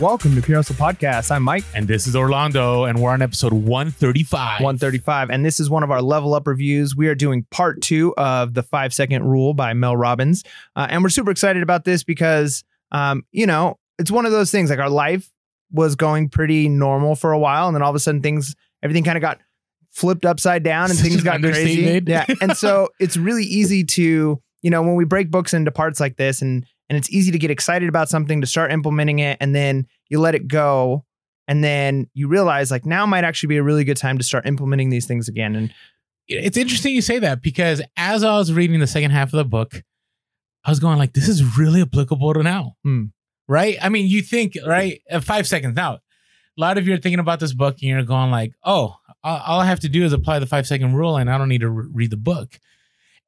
Welcome to Pure Hustle Podcast. I'm Mike, And this is Orlando, and we're on episode 135. 135, and this is one of our level up reviews. We are doing part two of the five second rule by Mel Robbins. Uh, and we're super excited about this because, um, you know, it's one of those things like our life was going pretty normal for a while, and then all of a sudden things, everything kind of got flipped upside down and things got crazy. Yeah. And so it's really easy to, you know, when we break books into parts like this and and it's easy to get excited about something to start implementing it and then you let it go and then you realize like now might actually be a really good time to start implementing these things again and It's interesting you say that because as I was reading the second half of the book, I was going like, this is really applicable to now. Hmm. Right? I mean, you think, right? Uh, five seconds. Now, a lot of you are thinking about this book and you're going like, oh, all all I have to do is apply the five second rule and I don't need to re- read the book.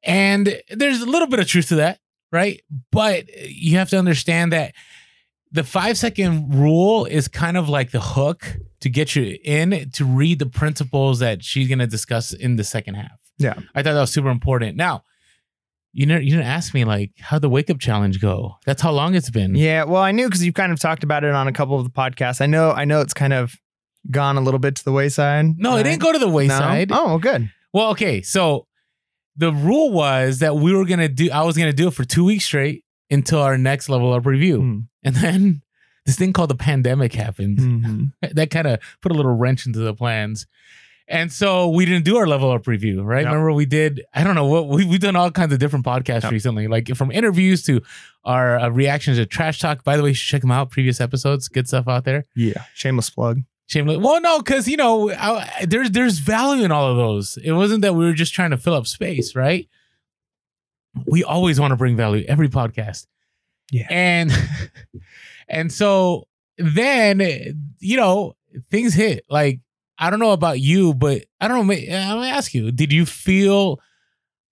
And there's a little bit of truth to that, right? But you have to understand that the five second rule is kind of like the hook to get you in to read the principles that she's going to discuss in the second half. Yeah. I thought that was super important. Now, you know, you didn't ask me like how the wake up challenge go. That's how long it's been. yeah well i knew because you've kind of talked about it on a couple of the podcasts i know i know it's kind of gone a little bit to the wayside No, it didn't go to the No? wayside. oh good Well, okay. So the rule was that we were gonna do. I was gonna do it for two weeks straight until our next level up review, Mm. and then this thing called the pandemic happened. Mhm. that kind of put a little wrench into the plans. And so we didn't do our level up review, right? Yep. Remember we did, I don't know what, we, we've done all kinds of different podcasts Yep. recently, like from interviews to our uh, reactions to Trash Talk. By the way, you should check them out, previous episodes, good stuff out there. yeah shameless plug Shameless. Well, no, because, you know, I, there's, there's value in all of those. It wasn't that we were just trying to fill up space, right? We always want to bring value every podcast. Yeah. And, and so then, you know, things hit. Like, I don't know about you, but I don't know. may- uh, Let me ask you: Did you feel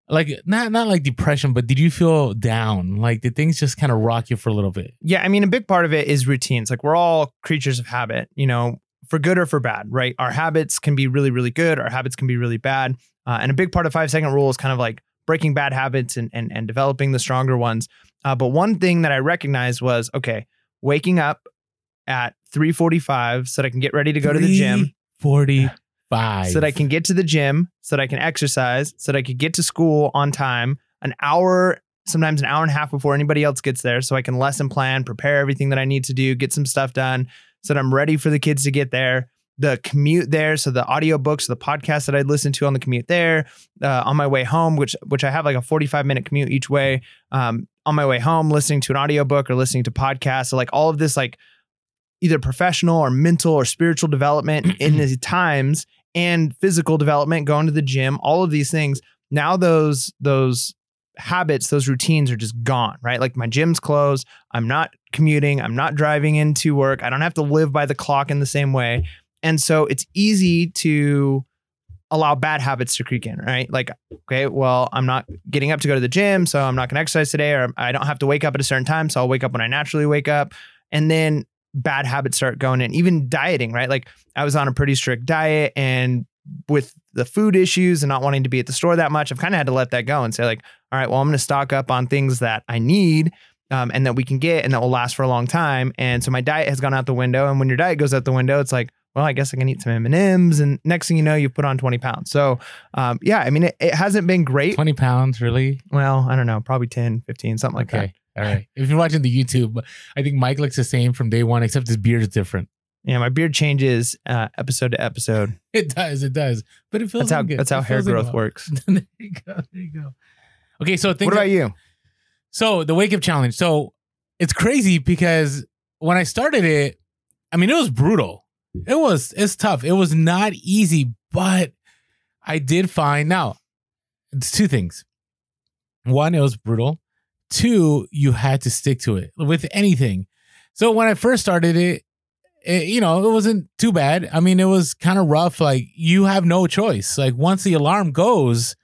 like not not like depression, but did you feel down? Like did things just kind of rock you for a little bit? Yeah, I mean, a big part of it is routines. Like we're all creatures of habit, you know, for good or for bad, right? Our habits can be really, really good. Our habits can be really bad. Uh, and a big part of five second rule is kind of like breaking bad habits and and, and developing the stronger ones. Uh, but one thing that I recognized was okay, waking up at 3:45 so that I can get ready to go to the gym, Forty-five. so that I can get to the gym, so that I can exercise, so that I could get to school on time, an hour, sometimes an hour and a half before anybody else gets there, so I can lesson plan, prepare everything that I need to do, get some stuff done, so that I'm ready for the kids to get there. The commute there, so the audiobooks, the podcast that I'd listen to on the commute there, uh, on my way home, which which I have like a 45 minute commute each way. Um, on my way home, listening to an audiobook or listening to podcasts. So like all of this, like either professional or mental or spiritual development in the times and physical development, going to the gym, all of these things. Now those those habits, those routines are just gone, right? Like my gym's closed. I'm not commuting. I'm not driving into work. I don't have to live by the clock in the same way. And so it's easy to allow bad habits to creep in, right? Like, okay, well, I'm not getting up to go to the gym, so I'm not going to exercise today, or I don't have to wake up at a certain time, so I'll wake up when I naturally wake up. And then bad habits start going in, even dieting, right? Like I was on a pretty strict diet and with the food issues and not wanting to be at the store that much, I've kind of had to let that go and say, like, all right, well, I'm going to stock up on things that I need um, and that we can get and that will last for a long time. And so my diet has gone out the window. And when your diet goes out the window, it's like, well, I guess I can eat some M and M's, and next thing you know, you put on 20 pounds. So, um, yeah, I mean, it, it hasn't been great. Twenty pounds, really? Well, I don't know, probably 10, 15, something like that. All right. If you're watching the YouTube, I think Mike looks the same from day one, except his beard is different. Yeah, my beard changes uh, episode to episode. It does. It does. But it feels That's how good. that's how It hair growth well. works. there you go. There you go. Okay, so think What about you? So the wake up challenge. So it's crazy because when I started it, I mean, it was brutal. It was, it's tough. It was not easy, but I did find now it's two things. One, it was brutal. Two, you had to stick to it with anything. So when I first started it, it you know, it wasn't too bad. I mean, it was kind of rough. Like you have no choice. Like once the alarm goes,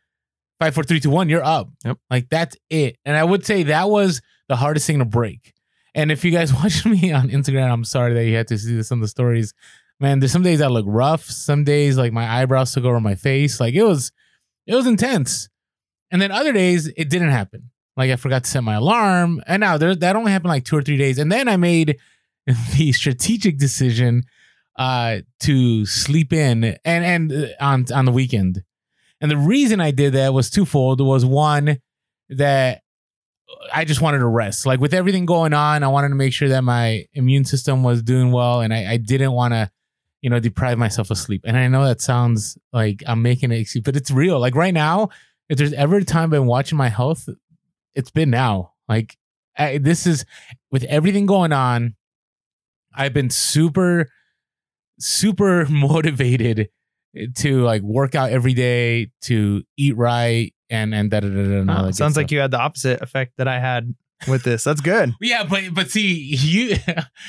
five, four, three, two, one, you're up. Yep. Like that's it. And I would say that was the hardest thing to break. And if you guys watch me on Instagram, I'm sorry that you had to see some of the stories. Man, there's some days I look rough. Some days like my eyebrows took over my face. Like it was, it was intense. And then other days it didn't happen. Like I forgot to set my alarm. And now there, that only happened like two or three days. And then I made the strategic decision uh, to sleep in and and uh, on on the weekend. And the reason I did that was twofold. Was one that I just wanted to rest. Like with everything going on, I wanted to make sure that my immune system was doing well, and I, I didn't want to, you know, deprive myself of sleep. And I know that sounds like I'm making it excuse, but it's real. Like right now, if there's ever a time I've been watching my health, it's been now. Like I, this is with everything going on. I've been super, super motivated to like work out every day, to eat right, and and da da da da. and all Oh, that good sounds like stuff. you had the opposite effect that I had with this. That's good. Yeah, but but see, you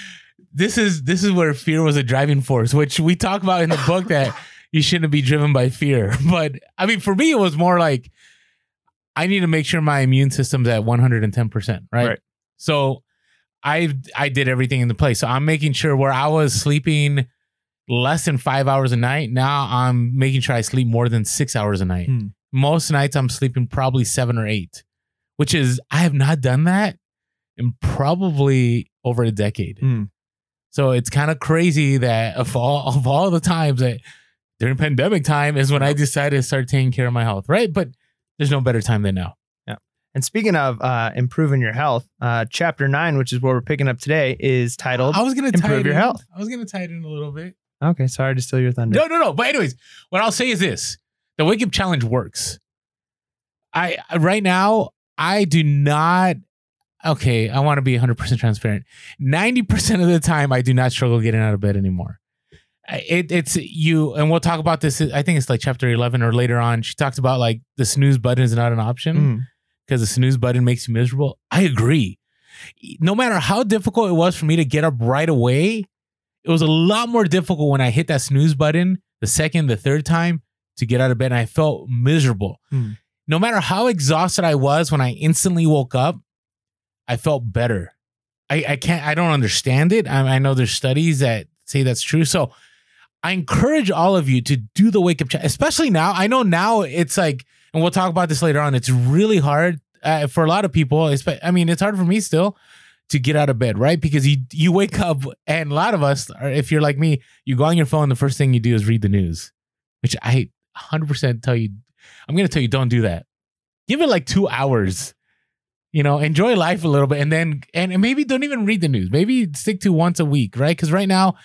this is this is where fear was a driving force, which we talk about in the book that you shouldn't be driven by fear. But I mean, for me, it was more like I need to make sure my immune system's at 110%, right? Right. So I I did everything in the place. So I'm making sure where I was sleeping less than five hours a night, now I'm making sure I sleep more than six hours a night. Hmm. Most nights I'm sleeping probably seven or eight, which is I have not done that in probably over a decade. Hmm. So it's kind of crazy that of all of all the times that during pandemic time is when I decided to start taking care of my health, right? But there's no better time than now. And speaking of uh, improving your health, uh, chapter nine, which is what we're picking up today, is titled. I was gonna Improve your in- health. I was gonna tie it in a little bit. Okay, sorry to steal your thunder. No, no, no. But anyways, what I'll say is this: the wake up challenge works. I right now I do not. Okay, I want to be 100 percent transparent. 90 percent of the time, I do not struggle getting out of bed anymore. It, it's you, and we'll talk about this. I think it's like chapter 11 or later on. She talks about like the snooze button is not an option Mm. Because the snooze button makes you miserable. I agree. No matter how difficult it was for me to get up right away, it was a lot more difficult when I hit that snooze button the second, the third time to get out of bed. And I felt miserable. Hmm. No matter how exhausted I was when I instantly woke up, I felt better. I, I can't, I don't understand it. I, I know there's studies that say that's true. So I encourage all of you to do the wake up check, especially now. I know now it's like, and we'll talk about this later on. It's really hard uh, for a lot of people. I mean, it's hard for me still to get out of bed, right? Because you you wake up, and a lot of us, are, if you're like me, you go on your phone. The first thing you do is read the news, which I 100% tell you. I'm gonna tell you, don't do that. Give it like two hours. You know, enjoy life a little bit, and then and, and maybe don't even read the news. Maybe stick to once a week, right? Because right now,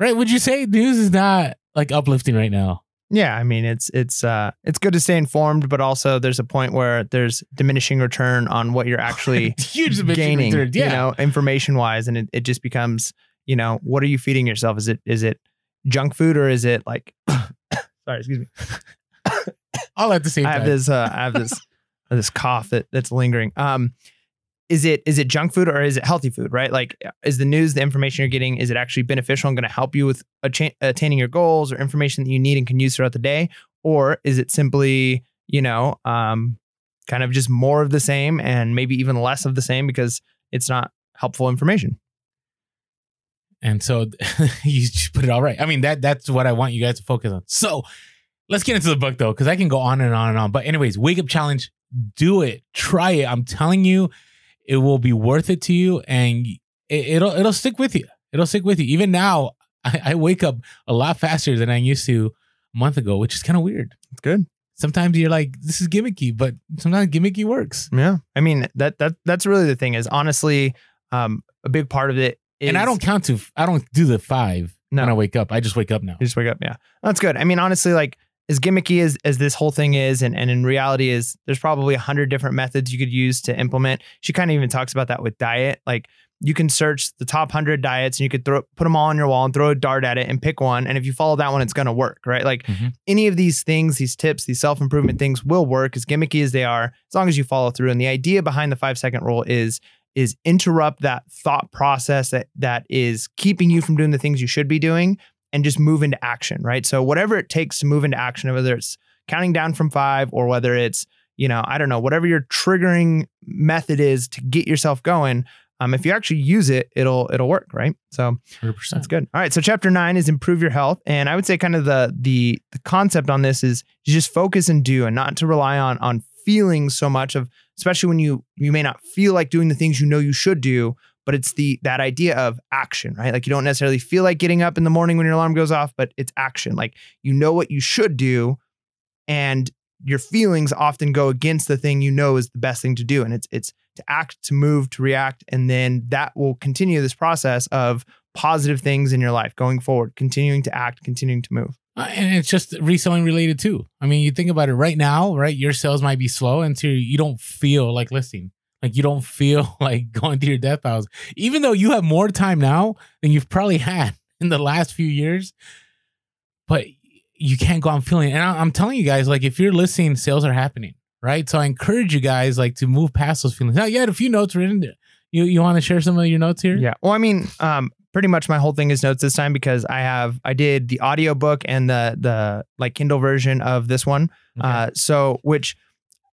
right? Would you say news is not like uplifting right now? Yeah, I mean it's it's uh it's good to stay informed, but also there's a point where there's diminishing return on what you're actually Huge gaining, Yeah. you know, information wise, and it, it just becomes, you know, what are you feeding yourself? Is it is it junk food or is it like sorry, excuse me. all at the same I time. have this uh I have this this cough that that's lingering. Um is it is it junk food or is it healthy food, right? Like is the news, the information you're getting, is it actually beneficial and going to help you with attaining your goals or information that you need and can use throughout the day? Or is it simply, you know, um kind of just more of the same and maybe even less of the same because it's not helpful information? And so you put it all right. I mean, that that's what I want you guys to focus on. So let's get into the book though, because I can go on and on and on. But anyways, wake up challenge, do it, try it. I'm telling you, it will be worth it to you, and it, it'll it'll stick with you. It'll stick with you. Even now, I, I wake up a lot faster than I used to a month ago, which is kind of weird. It's good. Sometimes you're like, this is gimmicky, but sometimes gimmicky works. Yeah. I mean, that that that's really the thing is honestly, um, a big part of it is and I don't count to, I don't do the five No. when I wake up. I just wake up now. You just wake up. Yeah. That's good. I mean, honestly, like as gimmicky as, as this whole thing is, and, and in reality is there's probably a hundred different methods you could use to implement. She kind of even talks about that with diet. Like you can search the top hundred diets and you could throw put them all on your wall and throw a dart at it and pick one. And if you follow that one, it's gonna work, right? Like Mhm. any of these things, these tips, these self-improvement things will work as gimmicky as they are, as long as you follow through. And the idea behind the five second rule is is interrupt that thought process that that is keeping you from doing the things you should be doing and just move into action, right? So whatever it takes to move into action, whether it's counting down from five or whether it's, you know, I don't know, whatever your triggering method is to get yourself going. Um, if you actually use it, it'll it'll work, right? So 100%. that's good. All right. So chapter nine is improve your health. And I would say kind of the the the concept on this is you just focus and do and not to rely on on feeling so much of especially when you you may not feel like doing the things you know you should do, but it's the that idea of action, right? Like you don't necessarily feel like getting up in the morning when your alarm goes off, but it's action. Like you know what you should do and your feelings often go against the thing you know is the best thing to do and it's it's to act, to move, to react and then that will continue this process of positive things in your life going forward, continuing to act, continuing to move. Uh, and it's just reselling related too. I mean, you think about it right now, right? Your sales might be slow until you don't feel like listing. Like you don't feel like going through your death house, even though you have more time now than you've probably had in the last few years. But you can't go on feeling. And I- I'm telling you guys, like if you're listening, sales are happening, right? So I encourage you guys like to move past those feelings. Now, you had a few notes written. You you want to share some of your notes here? Yeah. Well, I mean, um, pretty much my whole thing is notes this time because I have I did the audiobook and the the like Kindle version of this one. Okay. Uh, so which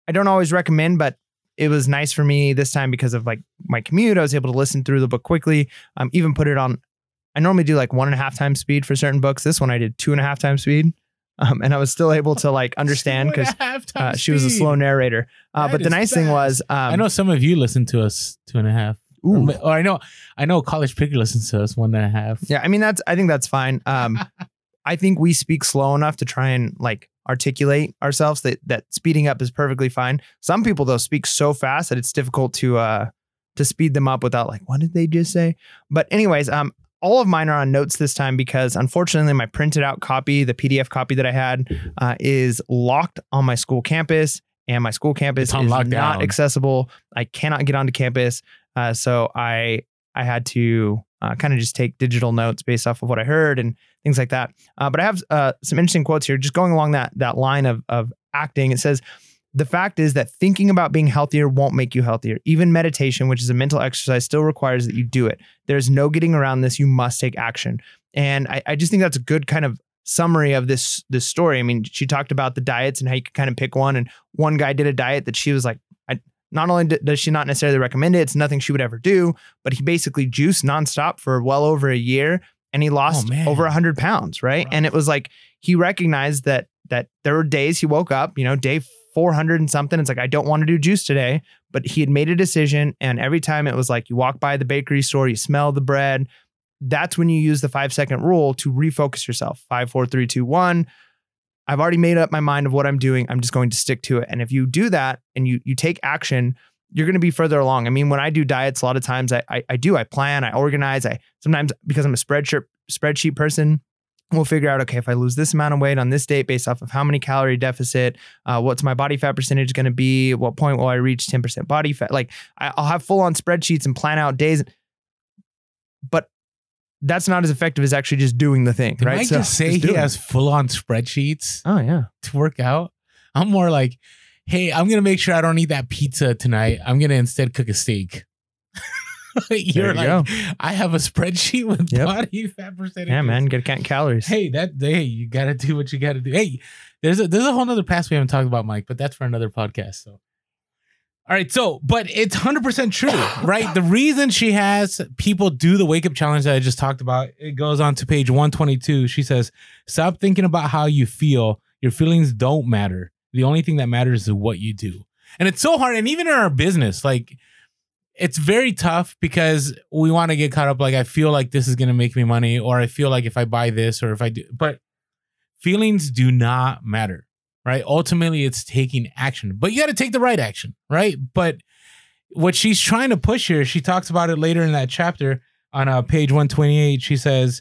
I don't always recommend, but it was nice for me this time because of like my commute. I was able to listen through the book quickly. Um, even put it on. I normally do like one and a half times speed for certain books. This one I did two and a half times speed, um, and I was still able to like understand because uh, she was a slow narrator. Uh, but the is nice thing was, um, I know some of you listen to us two and a half. Ooh. Or, or I know I know College Picker listens to us one and a half. Yeah, I mean that's I think that's fine. Um I think we speak slow enough to try and like articulate ourselves that that speeding up is perfectly fine. Some people though speak so fast that it's difficult to uh to speed them up without like what did they just say? But anyways, um all of mine are on notes this time because unfortunately my printed out copy, the PDF copy that I had, uh, is locked on my school campus, and my school campus is lockdown. not accessible. I cannot get onto campus, uh, so I I had to uh, kind of just take digital notes based off of what I heard and things like that. Uh, but I have uh, some interesting quotes here, just going along that that line of of acting. It says. The fact is that thinking about being healthier won't make you healthier. Even meditation, which is a mental exercise, still requires that you do it. There's no getting around this. You must take action. And I, I just think that's a good kind of summary of this this story. I mean, she talked about the diets and how you could kind of pick one. And one guy did a diet that she was like, I, not only does she not necessarily recommend it, it's nothing she would ever do, but he basically juiced nonstop for well over a year, and he lost oh, man. over hundred pounds, right? Wow. And it was like he recognized that that there were days he woke up, you know, day four hundred and something. It's like I don't want to do juice today, but he had made a decision, and every time it was like you walk by the bakery store, you smell the bread, that's when you use the five second rule to refocus yourself. Five, four, three, two, one. I've already made up my mind of what I'm doing. I'm just going to stick to it. And if you do that and you you take action, you're going to be further along. I mean, when I do diets, a lot of times I, I I do I plan, I organize. I sometimes because I'm a spreadsheet spreadsheet person, we'll figure out okay if I lose this amount of weight on this date based off of how many calorie deficit, uh, what's my body fat percentage going to be, what point will I reach 10% body fat? Like I'll have full on spreadsheets and plan out days, but that's not as effective as actually just doing the thing, Did right? Mike just say just he has full on spreadsheets Oh yeah. to work out? I'm more like, hey, I'm gonna make sure I don't eat that pizza tonight. I'm gonna instead cook a steak. You're you like, go. I have a spreadsheet with Yep. body fat percentage. Yeah, man, gotta count calories. Hey, that hey, you gotta do what you gotta do. Hey, there's a there's a whole nother pass we haven't talked about, Mike, but that's for another podcast. So all right, so but it's hundred percent true, right? The reason she has people do the wake up challenge that I just talked about, it goes on to page one twenty two. She says, "Stop thinking about how you feel. Your feelings don't matter. The only thing that matters is what you do." And it's so hard, and even in our business, like it's very tough because we want to get caught up. Like I feel like this is gonna make me money, or I feel like if I buy this, or if I do, but feelings do not matter right? Ultimately, it's taking action, but you got to take the right action, right? But what she's trying to push here, she talks about it later in that chapter on uh, page 128. She says,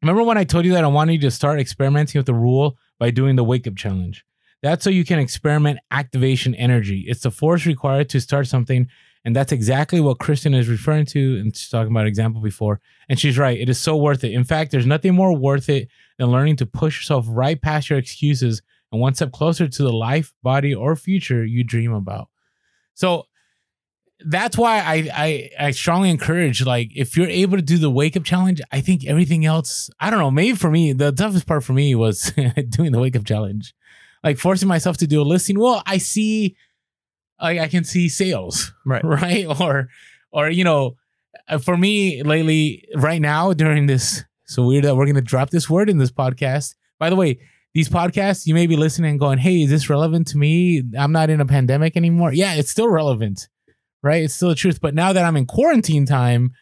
Remember when I told you that I wanted you to start experimenting with the rule by doing the wake up challenge? That's so you can experiment activation energy. It's the force required to start something. And that's exactly what Kristen is referring to. And she's talking about example before. And she's right. It is so worth it. In fact, there's nothing more worth it than learning to push yourself right past your excuses and one step closer to the life, body, or future you dream about. So that's why I I, I strongly encourage like if you're able to do the wake up challenge, I think everything else. I don't know. Maybe for me, the toughest part for me was doing the wake up challenge, like forcing myself to do a listing. Well, I see, like I can see sales, Right. right, or or you know, uh, for me lately, right now during this. So weird that we're gonna drop this word in this podcast. By the way, these podcasts, you may be listening and going, hey, is this relevant to me? I'm not in a pandemic anymore. Yeah, it's still relevant, right? It's still the truth. But now that I'm in quarantine time,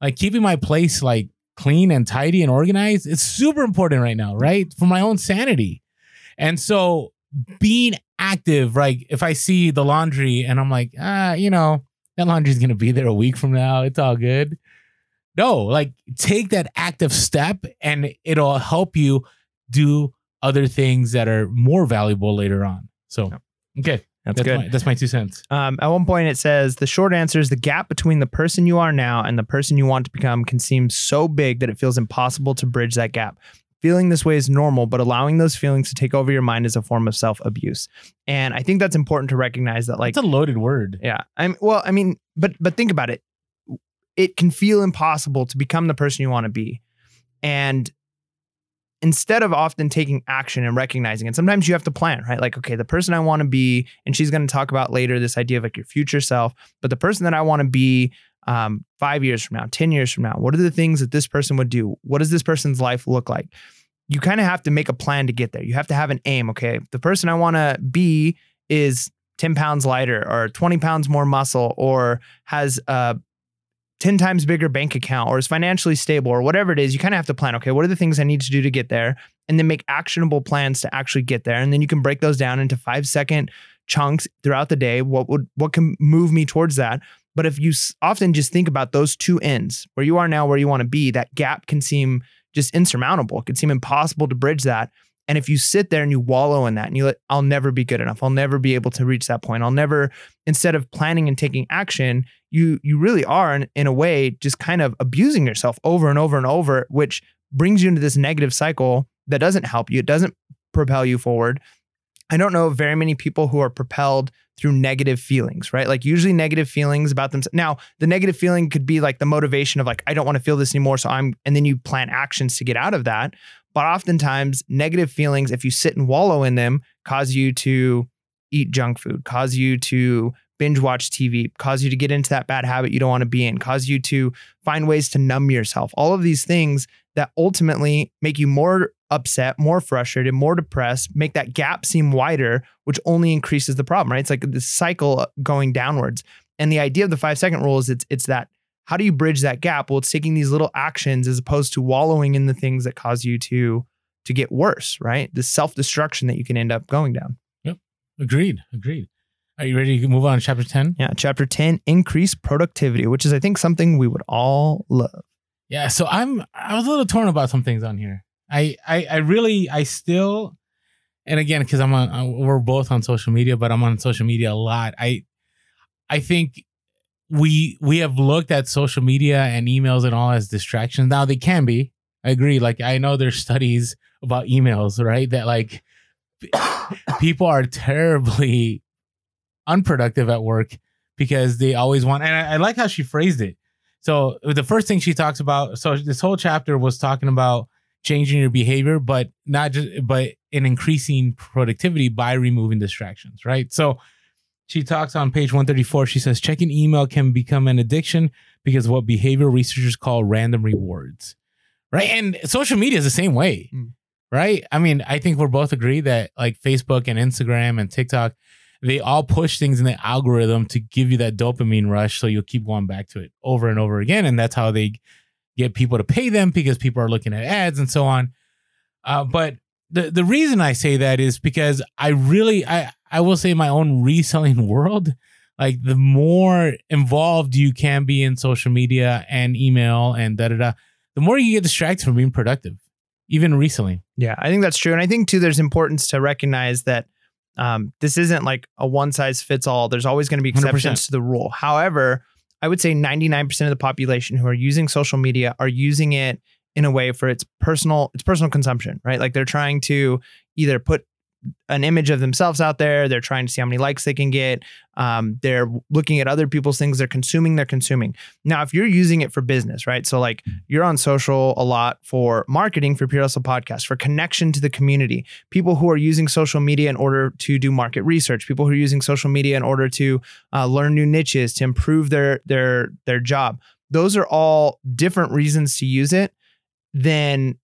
like keeping my place like clean and tidy and organized, it's super important right now, right? For my own sanity. And so being active, like if I see the laundry and I'm like, ah, you know, that laundry's gonna be there a week from now. It's all good. No, like take that active step and it'll help you do other things that are more valuable later on. So, okay. That's, That's good. my, that's my two cents. Um, at one point, it says the short answer is the gap between the person you are now and the person you want to become can seem so big that it feels impossible to bridge that gap. Feeling this way is normal, but allowing those feelings to take over your mind is a form of self abuse. And I think that's important to recognize that, like, It's a loaded word. yeah, I'm well, I mean, but but think about it. It can feel impossible to become the person you want to be, and instead of often taking action and recognizing it, sometimes you have to plan, right? Like, okay, the person I want to be, and she's going to talk about later this idea of like your future self, but the person that I want to be um, five years from now, 10 years from now, what are the things that this person would do? What does this person's life look like? You kind of have to make a plan to get there. You have to have an aim. Okay, the person I want to be is 10 pounds lighter or 20 pounds more muscle or has a 10 times bigger bank account or is financially stable or whatever it is, you kind of have to plan, okay, what are the things I need to do to get there? And then make actionable plans to actually get there. And then you can break those down into five second chunks throughout the day. What would, what can move me towards that? But if you often just think about those two ends, where you are now, where you want to be, that gap can seem just insurmountable. It can seem impossible to bridge that. And if you sit there and you wallow in that and you let, I'll never be good enough. I'll never be able to reach that point. I'll never, instead of planning and taking action, you you really are in, in a way just kind of abusing yourself over and over and over, which brings you into this negative cycle that doesn't help you. It doesn't propel you forward. I don't know very many people who are propelled through negative feelings, right? Like usually negative feelings about them. Now, the negative feeling could be like the motivation of like, I don't want to feel this anymore. So I'm, and then you plan actions to get out of that. But oftentimes, negative feelings, if you sit and wallow in them, cause you to eat junk food, cause you to binge watch TV, cause you to get into that bad habit you don't want to be in, cause you to find ways to numb yourself. All of these things that ultimately make you more upset, more frustrated, more depressed, make that gap seem wider, which only increases the problem, right? It's like this cycle going downwards. And the idea of the five second rule is it's it's that how do you bridge that gap? Well, it's taking these little actions as opposed to wallowing in the things that cause you to to get worse, right? The self-destruction that you can end up going down. Yep. Agreed. Agreed. Are you ready to move on to chapter 10? Yeah, chapter 10, increase productivity, which is I think something we would all love. Yeah, so I'm I was a little torn about some things on here. I I, I really I still and again because I'm on uh, we're both on social media, but I'm on social media a lot. I I think we we have looked at social media and emails and all as distractions. Now they can be. I agree. Like I know there's studies about emails, right? That like people are terribly unproductive at work because they always want and I, I like how she phrased it. So the first thing she talks about, so this whole chapter was talking about changing your behavior, but not just but in increasing productivity by removing distractions, right? So she talks on page 134. She says checking email can become an addiction because of what behavior researchers call random rewards. Right. And social media is the same way. Mm. Right. I mean, I think we're both agree that like Facebook and Instagram and TikTok, they all push things in the algorithm to give you that dopamine rush. So you'll keep going back to it over and over again. And that's how they get people to pay them because people are looking at ads and so on. Uh, but the, the reason I say that is because I really, I, I will say my own reselling world, like the more involved you can be in social media and email and da da da, the more you get distracted from being productive, even reselling. Yeah, I think that's true. And I think too, there's importance to recognize that um, this isn't like a one size fits all. There's always going to be 100%. exceptions to the rule. However, I would say 99% of the population who are using social media are using it in a way for its personal its personal consumption, right? Like they're trying to either put an image of themselves out there. They're trying to see how many likes they can get. Um, they're looking at other people's things. They're consuming. They're consuming. Now, if you're using it for business, right? So like you're on social a lot for marketing for Pure Hustle Podcast, for connection to the community. People who are using social media in order to do market research. People who are using social media in order to uh, learn new niches to improve their their their job. Those are all different reasons to use it than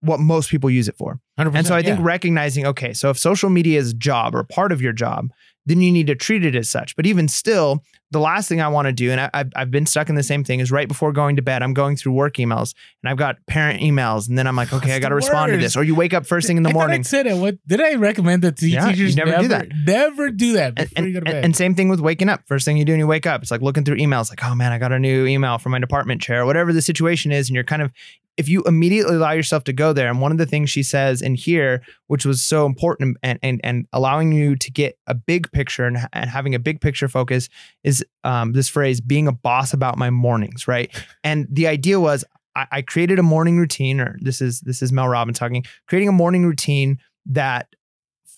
what most people use it for. 100%, And so I think yeah. recognizing, okay, so if social media is a job or part of your job, then you need to treat it as such. But even still, the last thing I want to do, and I, I've, I've been stuck in the same thing, is right before going to bed, I'm going through work emails and I've got parent emails, and then I'm like, okay, That's I got to respond to this. Or you wake up first thing in the I morning. I said it. What did I recommend that to Yeah, teachers? never do that. Never do that And, you go to and- and same thing with waking up. First thing you do when you wake up, it's like looking through emails, like, oh man, I got a new email from my department chair, whatever the situation is. And you're kind of, if you immediately allow yourself to go there, and one of the things she says in here, which was so important and and and allowing you to get a big picture and, and having a big picture focus is um, this phrase, being a boss about my mornings, right? And the idea was I, I created a morning routine, or this is this is Mel Robbins talking, creating a morning routine that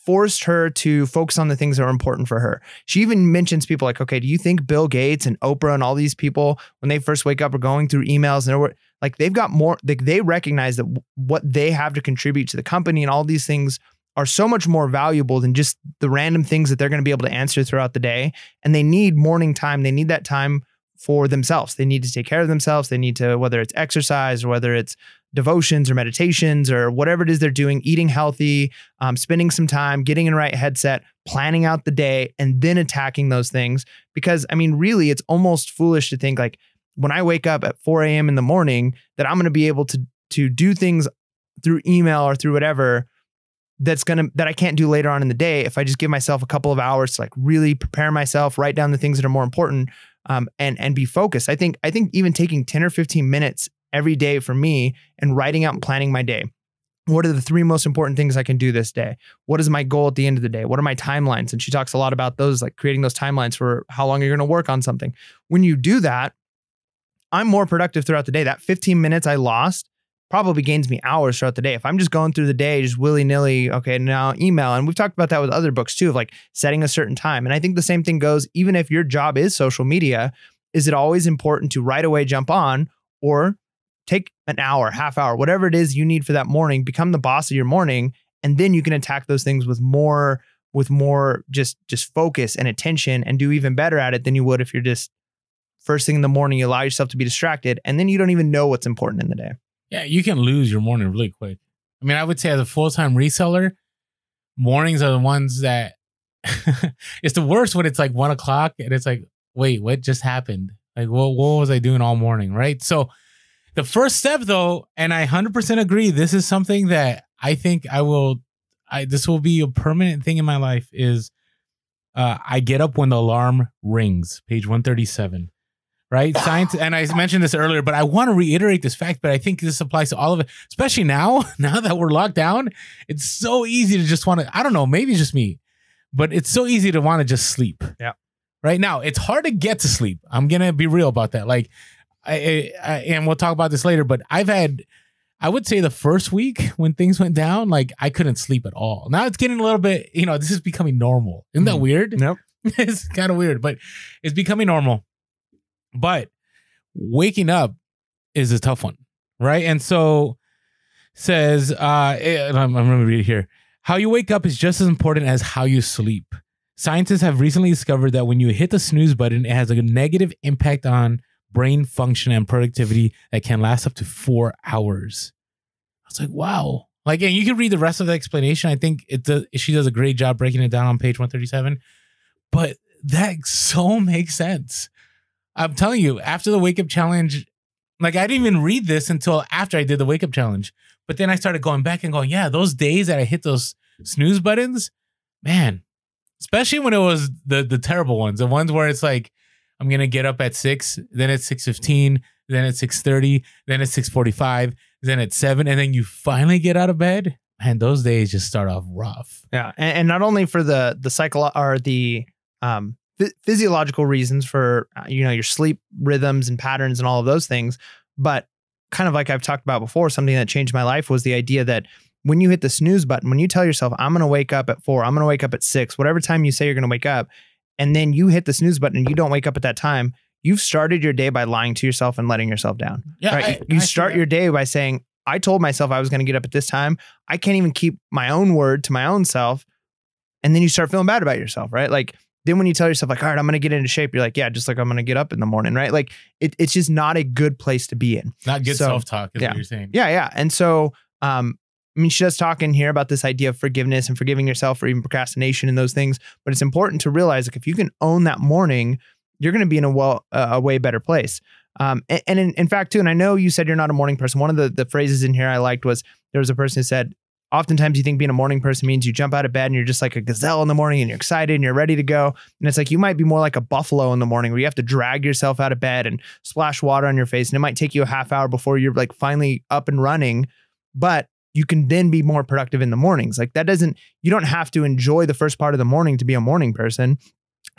forced her to focus on the things that were important for her. She even mentions people like, okay, do you think Bill Gates and Oprah and all these people, when they first wake up, are going through emails and they're like they've got more, like they recognize that what they have to contribute to the company and all these things are so much more valuable than just the random things that they're going to be able to answer throughout the day. And they need morning time. They need that time for themselves. They need to take care of themselves. They need to, whether it's exercise or whether it's devotions or meditations or whatever it is they're doing, eating healthy, um, spending some time, getting in the right headset, planning out the day, and then attacking those things. Because I mean, really, it's almost foolish to think like when I wake up at 4 a.m. in the morning that I'm going to be able to to do things through email or through whatever that's gonna that I can't do later on in the day if I just give myself a couple of hours to like really prepare myself, write down the things that are more important, um, and and be focused. I think I think even taking 10 or 15 minutes every day for me and writing out and planning my day. What are the three most important things I can do this day? What is my goal at the end of the day? What are my timelines? And she talks a lot about those, like creating those timelines for how long you're going to work on something. When you do that, I'm more productive throughout the day. That 15 minutes I lost probably gains me hours throughout the day. If I'm just going through the day, just willy nilly, okay, now email. And we've talked about that with other books too, of like setting a certain time. And I think the same thing goes, even if your job is social media, is it always important to right away jump on or take an hour, half hour, whatever it is you need for that morning, become the boss of your morning. And then you can attack those things with more, with more just, just focus and attention and do even better at it than you would if you're just first thing in the morning, you allow yourself to be distracted and then you don't even know what's important in the day. Yeah, you can lose your morning really quick. I mean, I would say as a full time reseller, mornings are the ones that it's the worst when it's like one o'clock and it's like, wait, what just happened? Like, what, what was I doing all morning? Right. So, the first step though, and I 100% agree, this is something that I think I will, I this will be a permanent thing in my life is uh, I get up when the alarm rings, page 137 right? Science, and I mentioned this earlier, but I want to reiterate this fact. But I think this applies to all of it, especially now. Now that we're locked down, it's so easy to just want to. I don't know, maybe it's just me, but it's so easy to want to just sleep. Yeah. Right now, it's hard to get to sleep. I'm gonna be real about that. Like, I, I, and we'll talk about this later. But I've had. I would say the first week when things went down, like I couldn't sleep at all. Now it's getting a little bit, you know, this is becoming normal. Isn't that Mhm. weird? Nope. it's kind of weird, but it's becoming normal. But waking up is a tough one, right? And so says, uh, eh, I'm, I'm going to read it here. How you wake up is just as important as how you sleep. Scientists have recently discovered that when you hit the snooze button, it has a negative impact on brain function and productivity that can last up to four hours. I was like, wow. Like, and you can read the rest of the explanation. I think it does, she does a great job breaking it down on page 137. But that so makes sense. I'm telling you, after the wake up challenge, like I didn't even read this until after I did the wake up challenge. But then I started going back and going, yeah, those days that I hit those snooze buttons, man, especially when it was the the terrible ones, the ones where it's like, I'm gonna get up at six, then it's six fifteen, then it's six thirty, then it's six forty five, then it's seven, and then you finally get out of bed. Man, those days just start off rough. Yeah, and, and not only for the the cycle or the um, phy- physiological reasons for uh, you know your sleep rhythms and patterns and all of those things, but kind of like I've talked about before, something that changed my life was the idea that when you hit the snooze button, when you tell yourself I'm going to wake up at four, I'm going to wake up at six, whatever time you say you're going to wake up, and then you hit the snooze button and you don't wake up at that time, you've started your day by lying to yourself and letting yourself down. Yeah, right? I- you I start your day by saying, I told myself I was going to get up at this time. I can't even keep my own word to my own self. And then you start feeling bad about yourself, right? Like, then when you tell yourself, like, all right, I'm going to get into shape, you're like, yeah, just like I'm going to get up in the morning, right? Like, it, it's just not a good place to be in. Not good So, self talk, is yeah. what you're saying. Yeah, yeah. And so, um, I mean, she does talk in here about this idea of forgiveness and forgiving yourself or even procrastination and those things. But it's important to realize, like, if you can own that morning you're going to be in a well uh, a way better place. Um, and, and in, in fact, too, and I know you said you're not a morning person. One of the the phrases in here I liked was there was a person who said, oftentimes you think being a morning person means you jump out of bed and you're just like a gazelle in the morning and you're excited and you're ready to go. And it's like you might be more like a buffalo in the morning where you have to drag yourself out of bed and splash water on your face. And it might take you a half hour before you're like finally up and running. But you can then be more productive in the mornings. Like that doesn't, you don't have to enjoy the first part of the morning to be a morning person.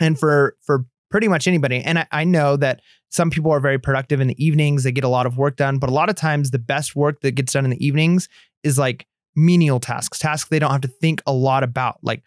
And for, for, pretty much anybody. And I, I know that some people are very productive in the evenings. They get a lot of work done, but a lot of times the best work that gets done in the evenings is like menial tasks, tasks they don't have to think a lot about, like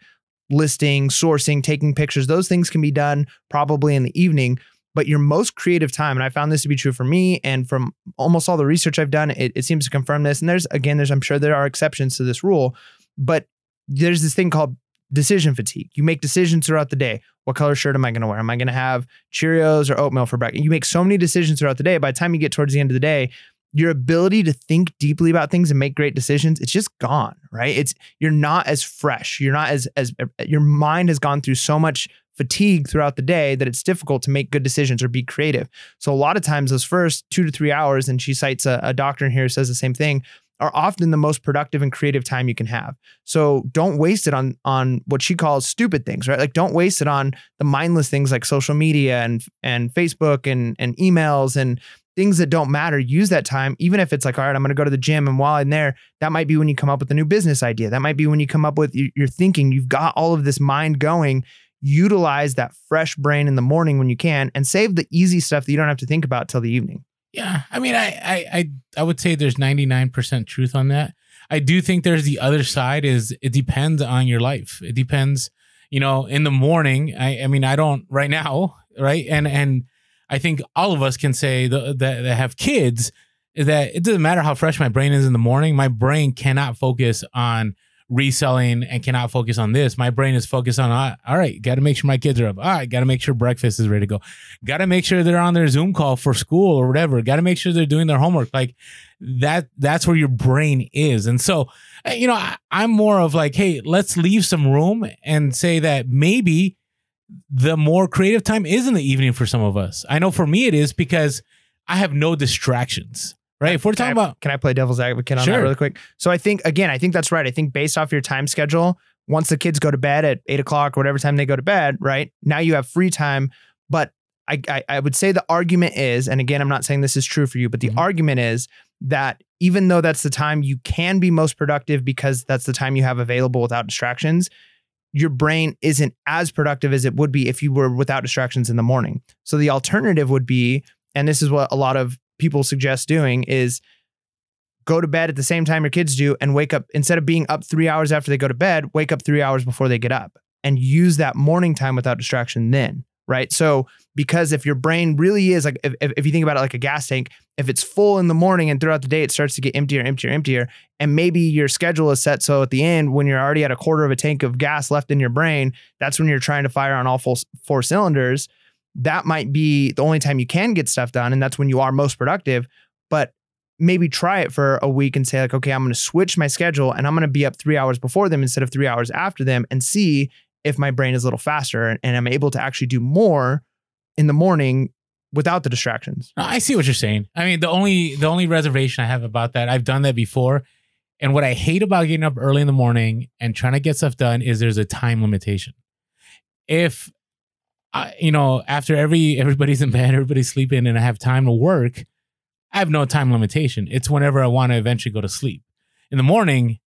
listing, sourcing, taking pictures. Those things can be done probably in the evening. But your most creative time, and I found this to be true for me and from almost all the research I've done, it, it seems to confirm this. And there's, again, there's, I'm sure there are exceptions to this rule, but there's this thing called decision fatigue. You make decisions throughout the day. What color shirt am I going to wear? Am I going to have Cheerios or oatmeal for breakfast? You make so many decisions throughout the day. By the time you get towards the end of the day, your ability to think deeply about things and make great decisions it's just gone right it's you're not as fresh you're not as as your mind has gone through so much fatigue throughout the day that it's difficult to make good decisions or be creative so a lot of times those first two to three hours and she cites a, a doctor in here who says the same thing are often the most productive and creative time you can have. So don't waste it on on what she calls stupid things, right? Like don't waste it on the mindless things like social media and and Facebook and and emails and things that don't matter, use that time, even if it's like, all right, I'm going to go to the gym. And while I'm there, that might be when you come up with a new business idea. That might be when you come up with your thinking. You've got all of this mind going. Utilize that fresh brain in the morning when you can and save the easy stuff that you don't have to think about till the evening. Yeah. I mean, I, I, I, I would say there's 99% truth on that. I do think there's the other side is it depends on your life. It depends, you know, in the morning. I, I mean, I don't right now, right? And, and, I think all of us can say that, that have kids that it doesn't matter how fresh my brain is in the morning. My brain cannot focus on reselling and cannot focus on this. My brain is focused on, all right, got to make sure my kids are up. All right, got to make sure breakfast is ready to go. Got to make sure they're on their Zoom call for school or whatever. Got to make sure they're doing their homework. Like that, that's where your brain is. And so, you know, I, I'm more of like, hey, let's leave some room and say that maybe the more creative time is in the evening for some of us. I know for me it is because I have no distractions. Right. If we're talking I, about can I play devil's advocate on sure. that really quick? So I think again, I think that's right. I think based off your time schedule, once the kids go to bed at eight o'clock or whatever time they go to bed, right? Now you have free time. But I I, I would say the argument is, and again, I'm not saying this is true for you, but the mm-hmm. argument is that even though that's the time you can be most productive because that's the time you have available without distractions, your brain isn't as productive as it would be if you were without distractions in the morning. So the alternative would be, and this is what a lot of people suggest doing, is go to bed at the same time your kids do and wake up instead of being up three hours after they go to bed, wake up three hours before they get up and use that morning time without distraction then right? So because if your brain really is like if, if you think about it like a gas tank, if it's full in the morning and throughout the day it starts to get emptier, emptier, emptier, and maybe your schedule is set so at the end when you're already at a quarter of a tank of gas left in your brain, that's when you're trying to fire on all full four cylinders. That might be the only time you can get stuff done, and that's when you are most productive. But maybe try it for a week and say like, okay, I'm going to switch my schedule and I'm going to be up three hours before them instead of three hours after them, and see if my brain is a little faster and, and I'm able to actually do more in the morning without the distractions. I see what you're saying. I mean, the only the only reservation I have about that, I've done that before. And what I hate about getting up early in the morning and trying to get stuff done is there's a time limitation. If I, you know, after every everybody's in bed, everybody's sleeping, and I have time to work, I have no time limitation. It's whenever I want to eventually go to sleep. In the morning,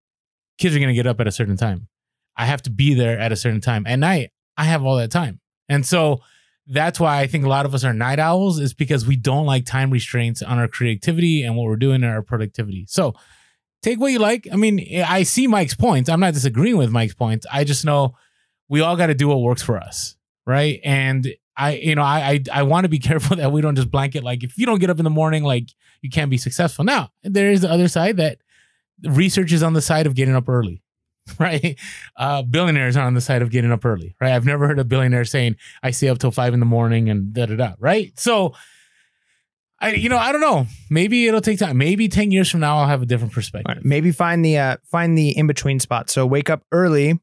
kids are going to get up at a certain time. I have to be there at a certain time. At night, I have all that time. And so that's why I think a lot of us are night owls is because we don't like time restraints on our creativity and what we're doing in our productivity. So take what you like. I mean, I see Mike's points. I'm not disagreeing with Mike's points. I just know we all got to do what works for us. Right. And I, you know, I, I, I want to be careful that we don't just blanket like if you don't get up in the morning, like you can't be successful. Now, there is the other side that research is on the side of getting up early. right? Uh, billionaires are on the side of getting up early, right? I've never heard a billionaire saying, I stay up till five in the morning and da da da, right? So, I, you know, I don't know. Maybe it'll take time. Maybe 10 years from now, I'll have a different perspective. Right. Maybe find the, uh, find the in between spot. So wake up early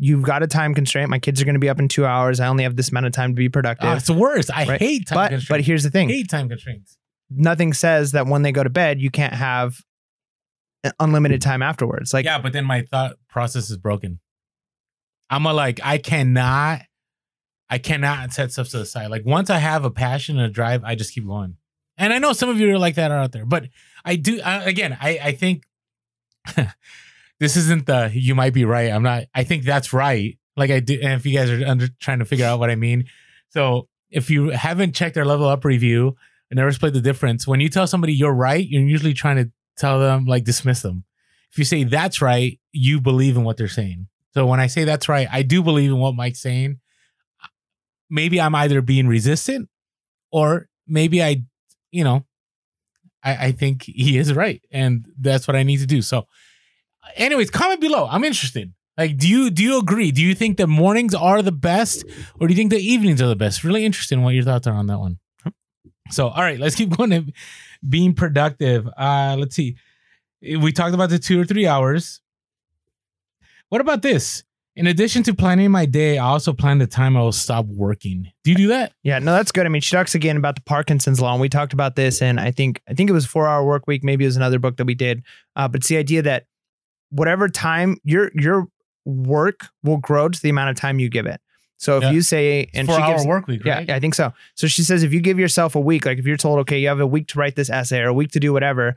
you've got a time constraint. My kids are going to be up in two hours. I only have this amount of time to be productive. Oh, it's the worst. I Right. hate time but constraints. but here's the I thing: hate time constraints. nothing says that when they go to bed, you can't have Uh, unlimited time afterwards. Like yeah, but then my thought process is broken. I'm a like I cannot, I cannot set stuff to the side. Like once I have a passion and a drive, I just keep going. And I know some of you are like that out there, but I do. I, again, I I think this isn't the you might be right. I'm not. I think that's right. Like I do. And if you guys are under, trying to figure out what I mean, so if you haven't checked our level up review and never split the difference, when you tell somebody you're right, you're usually trying to tell them like dismiss them. If you say that's right, you believe in what they're saying. So when I say that's right, I do believe in what Mike's saying. Maybe I'm either being resistant or maybe I, you know, I, I think he is right. And that's what I need to do. So anyways, comment below. I'm interested. Like, do you do you agree? Do you think the mornings are the best, or do you think the evenings are the best? Really interested in what your thoughts are on that one. So, all right, let's keep going being productive. Uh, let's see. We talked about the two or three hours. What about this? In addition to planning my day, I also plan the time I will stop working. Do you do that? Yeah, no, that's good. I mean, she talks again about the Parkinson's law, and we talked about this, and I think I think it was four hour work week. Maybe it was another book that we did, uh, but it's the idea that whatever time your your work will grow to the amount of time you give it. So if Yeah. you say, and she hour gives, work week, yeah, right? yeah, I think so. So she says if you give yourself a week, like if you're told, okay, you have a week to write this essay or a week to do whatever,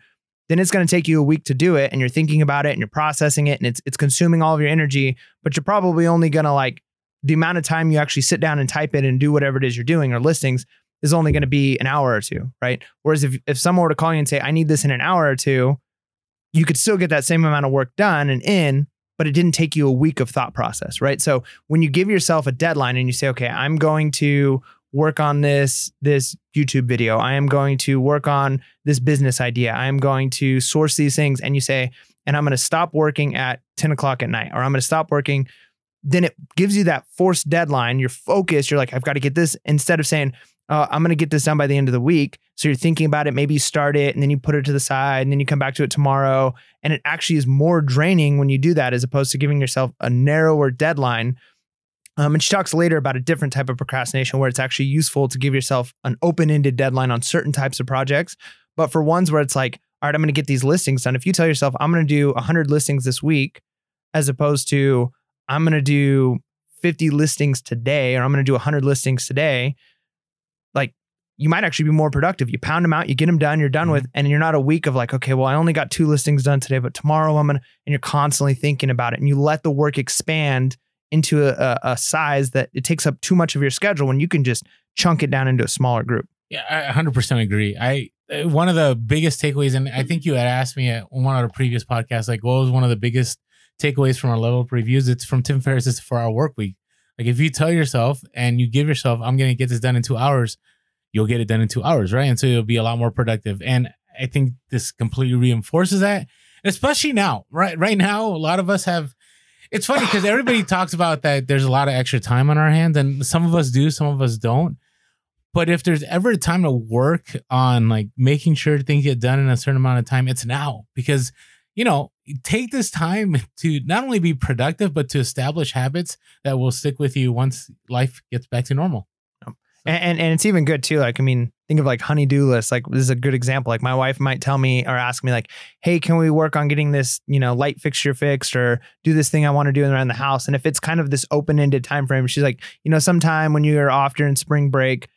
then it's going to take you a week to do it, and you're thinking about it and you're processing it, and it's it's consuming all of your energy, but you're probably only going to like the amount of time you actually sit down and type it and do whatever it is you're doing or listings is only going to be an hour or two, right? Whereas if if someone were to call you and say, I need this in an hour or two, you could still get that same amount of work done and in, but it didn't take you a week of thought process, right? So when you give yourself a deadline and you say, okay, I'm going to work on this this YouTube video, I am going to work on this business idea, I am going to source these things, and you say, and I'm going to stop working at 10 o'clock at night, or I'm going to stop working. Then it gives you that forced deadline. You're focused. You're like, I've got to get this instead of saying, uh, I'm going to get this done by the end of the week. So you're thinking about it. Maybe you start it and then you put it to the side and then you come back to it tomorrow. And it actually is more draining when you do that as opposed to giving yourself a narrower deadline. Um, and she talks later about a different type of procrastination where it's actually useful to give yourself an open ended deadline on certain types of projects. But for ones where it's like, all right, I'm going to get these listings done. If you tell yourself, I'm going to do 100 listings this week, as opposed to, I'm going to do 50 listings today, or I'm going to do 100 listings today, you might actually be more productive. You pound them out, you get them done, you're done with, and you're not a week of like, okay, well, I only got two listings done today, but tomorrow I'm going to, and you're constantly thinking about it and you let the work expand into a, a, size that it takes up too much of your schedule when you can just chunk it down into a smaller group. Yeah, I 100% agree. I uh, one of the biggest takeaways, and I think you had asked me at one of the previous podcasts, like what was one of the biggest takeaways from our level up reviews? It's from Tim Ferriss's Four Hour Work Week. Like if you tell yourself and you give yourself, I'm going to get this done in two hours, you'll get it done in two hours, right? And so you'll be a lot more productive. And I think this completely reinforces that, especially now, right? Right now, a lot of us have. It's funny because everybody talks about that. There's a lot of extra time on our hands, and some of us do, some of us don't. But if there's ever a time to work on like making sure things get done in a certain amount of time, it's now because you know take this time to not only be productive but to establish habits that will stick with you once life gets back to normal. And, and and it's even good too. Like I mean, think of like honeydew lists. Like this is a good example. Like my wife might tell me or ask me like, "Hey, can we work on getting this you know light fixture fixed or do this thing I want to do around the house?" And if it's kind of this open ended time frame, she's like, "You know, sometime when you're off during spring break."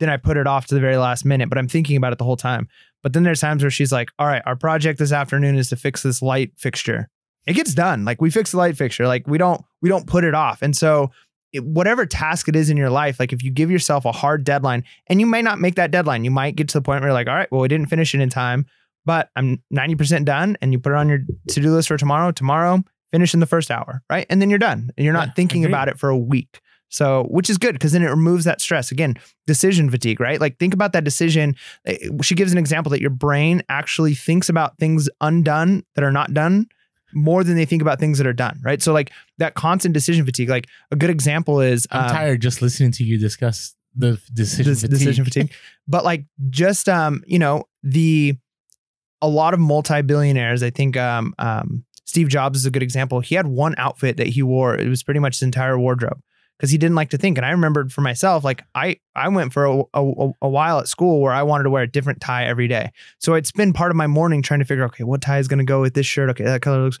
Then I put it off to the very last minute, but I'm thinking about it the whole time. But then there's times where she's like, "All right, our project this afternoon is to fix this light fixture." It gets done. Like we fix the light fixture. Like we don't we don't put it off. And so it, whatever task it is in your life, like if you give yourself a hard deadline, and you may not make that deadline, you might get to the point where you're like, all right, well, we didn't finish it in time, but I'm 90% done, and you put it on your to do list for tomorrow. Tomorrow, finish in the first hour, right? And then you're done. And you're not Yeah, thinking about it for a week. So, which is good because then it removes that stress. Again, decision fatigue, right? Like, think about that decision. Eh, She gives an example that your brain actually thinks about things undone that are not done more than they think about things that are done, right? So, like that constant decision fatigue. Like a good example is I'm um, tired just listening to you discuss the decision fatigue. decision fatigue. But like just um, you know, the a lot of multi-billionaires, I think um um Steve Jobs is a good example. He had one outfit that he wore. It was pretty much his entire wardrobe because he didn't like to think. And I remembered for myself, like I I went for a, a, a, while at school where I wanted to wear a different tie every day. So it's been part of my morning trying to figure, okay, what tie is going to go with this shirt? Okay, that color looks.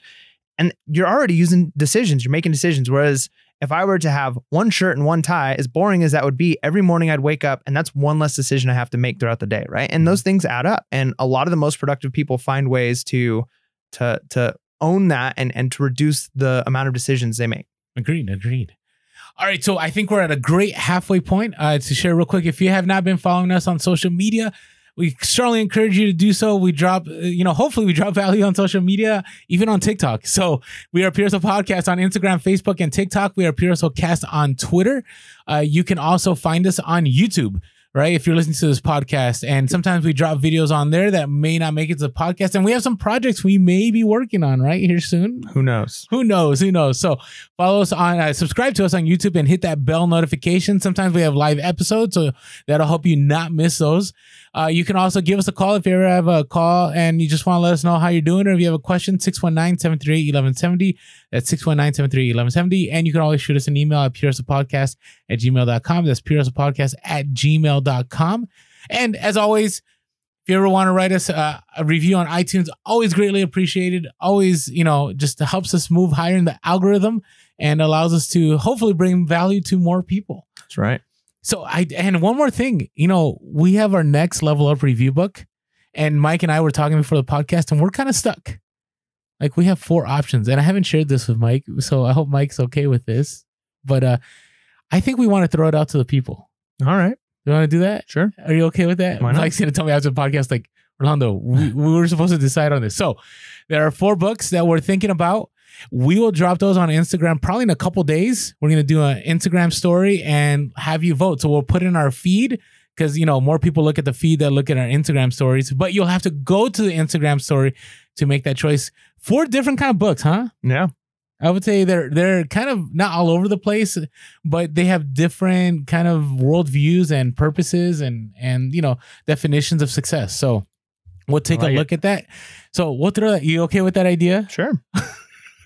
And you're already using decisions. You're making decisions. Whereas if I were to have one shirt and one tie, as boring as that would be, every morning I'd wake up and that's one less decision I have to make throughout the day, right? And those mm-hmm. things add up. And a lot of the most productive people find ways to to to own that and and to reduce the amount of decisions they make. Agreed. Agreed. All right, so I think we're at a great halfway point. Uh, to share real quick, if you have not been following us on social media, we strongly encourage you to do so. We drop, uh, you know, hopefully we drop value on social media, even on TikTok. So we are Pure Podcast on Instagram, Facebook, and TikTok. We are Pure Cast on Twitter. Uh, you can also find us on YouTube right? If you're listening to this podcast, and sometimes we drop videos on there that may not make it to the podcast, and we have some projects we may be working on right here soon. Who knows? Who knows? Who knows? So follow us on, uh, subscribe to us on YouTube, and hit that bell notification. Sometimes we have live episodes, so that'll help you not miss those. Uh, you can also give us a call if you ever have a call and you just want to let us know how you're doing, or if you have a question, 619 738 1170. That's 619 738 1170. And you can always shoot us an email at podcast at gmail.com. That's podcast at gmail.com. And as always, if you ever want to write us a, a, review on iTunes, always greatly appreciated. Always, you know, just helps us move higher in the algorithm and allows us to hopefully bring value to more people. That's right. So I and one more thing, you know, we have our next level up review book, and Mike and I were talking before the podcast, and we're kind of stuck. Like we have four options, and I haven't shared this with Mike, so I hope Mike's okay with this. But uh I think we want to throw it out to the people. All right, you want to do that? Sure. Are you okay with that? Why not? Mike's gonna tell me after the podcast, like Orlando, we, we were supposed to decide on this. So there are four books that we're thinking about. We will drop those on Instagram probably in a couple days. We're gonna do an Instagram story and have you vote. So we'll put in our feed because you know more people look at the feed that look at our Instagram stories. But you'll have to go to the Instagram story to make that choice. Four different kind of books, huh? Yeah. I would say they're they're kind of not all over the place, but they have different kind of worldviews and purposes and and you know definitions of success. So we'll take like a look it. at that. So we'll throw that. You okay with that idea? Sure.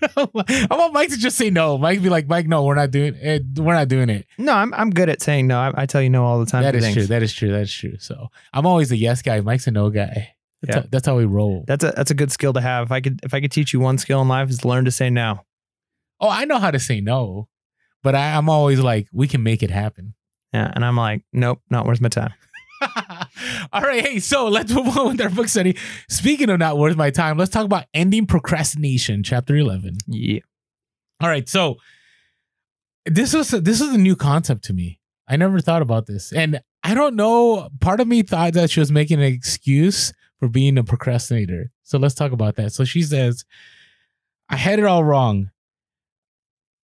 I want Mike to just say no. Mike be like, Mike, no, we're not doing it. We're not doing it. No, I'm I'm good at saying no. I, I tell you no all the time. That is things. true. That is true. That's true. So I'm always a yes guy. Mike's a no guy. That's, yeah. how, that's how we roll. That's a that's a good skill to have. If I could if I could teach you one skill in life is learn to say no. Oh, I know how to say no, but I, I'm always like, we can make it happen. Yeah, and I'm like, nope, not worth my time. All right, hey, so let's move on with our book study. Speaking of not worth my time, let's talk about ending procrastination, chapter eleven. Yeah. All right, so this was a, this is a new concept to me. I never thought about this, and I don't know. Part of me thought that she was making an excuse for being a procrastinator. So let's talk about that. So she says, "I had it all wrong.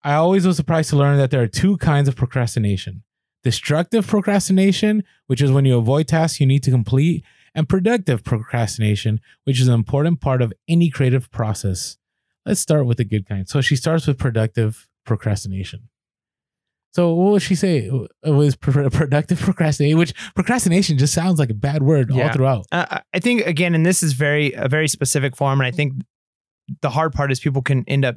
I always was surprised to learn that there are two kinds of procrastination." Destructive procrastination, which is when you avoid tasks you need to complete, and productive procrastination, which is an important part of any creative process. Let's start with the good kind. So she starts with productive procrastination. So what would she say? It was productive procrastination, which procrastination just sounds like a bad word yeah. all throughout. Uh, I think again, and this is very a very specific form, and I think the hard part is people can end up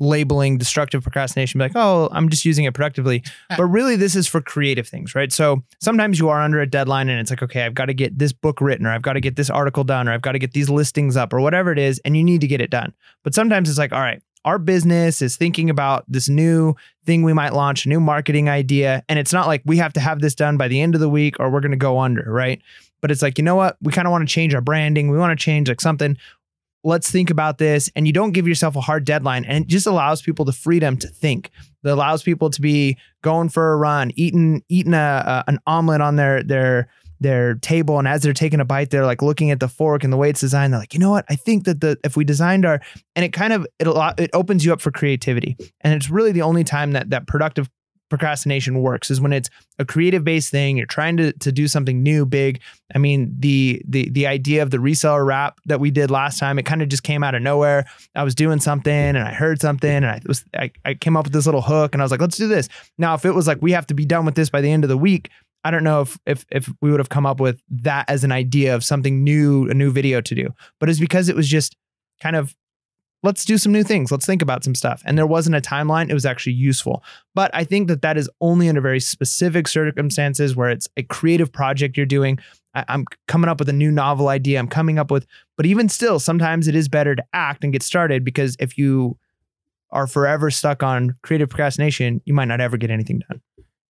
labeling destructive procrastination be like oh i'm just using it productively. But really this is for creative things right? So sometimes you are under a deadline and it's like okay i've got to get this book written or i've got to get this article done or i've got to get these listings up or whatever it is and you need to get it done. But sometimes it's like all right our business is thinking about this new thing we might launch a new marketing idea and it's not like we have to have this done by the end of the week or we're going to go under right? But it's like you know what? We kind of want to change our branding. We want to change like something let's think about this and you don't give yourself a hard deadline and it just allows people the freedom to think. It allows people to be going for a run eating eating a, a, an omelet on their their their table and as they're taking a bite they're like looking at the fork and the way it's designed they're like you know what? I think that the if we designed our and it kind of it it opens you up for creativity. And it's really the only time that that productive procrastination works is when it's a creative based thing you're trying to, to do something new big. I mean the the the idea of the reseller rap that we did last time it kind of just came out of nowhere. I was doing something and i heard something and i was I, I came up with this little hook and i was like let's do this. Now if it was like we have to be done with this by the end of the week I don't know if if if we would have come up with that as an idea of something new, a new video to do. But it's because it was just kind of let's do some new things. Let's think about some stuff. And there wasn't a timeline. It was actually useful. But I think that that is only under very specific circumstances where it's a creative project you're doing. I, I'm coming up with a new novel idea. I'm coming up with, but even still, sometimes it is better to act and get started because if you are forever stuck on creative procrastination, you might not ever get anything done.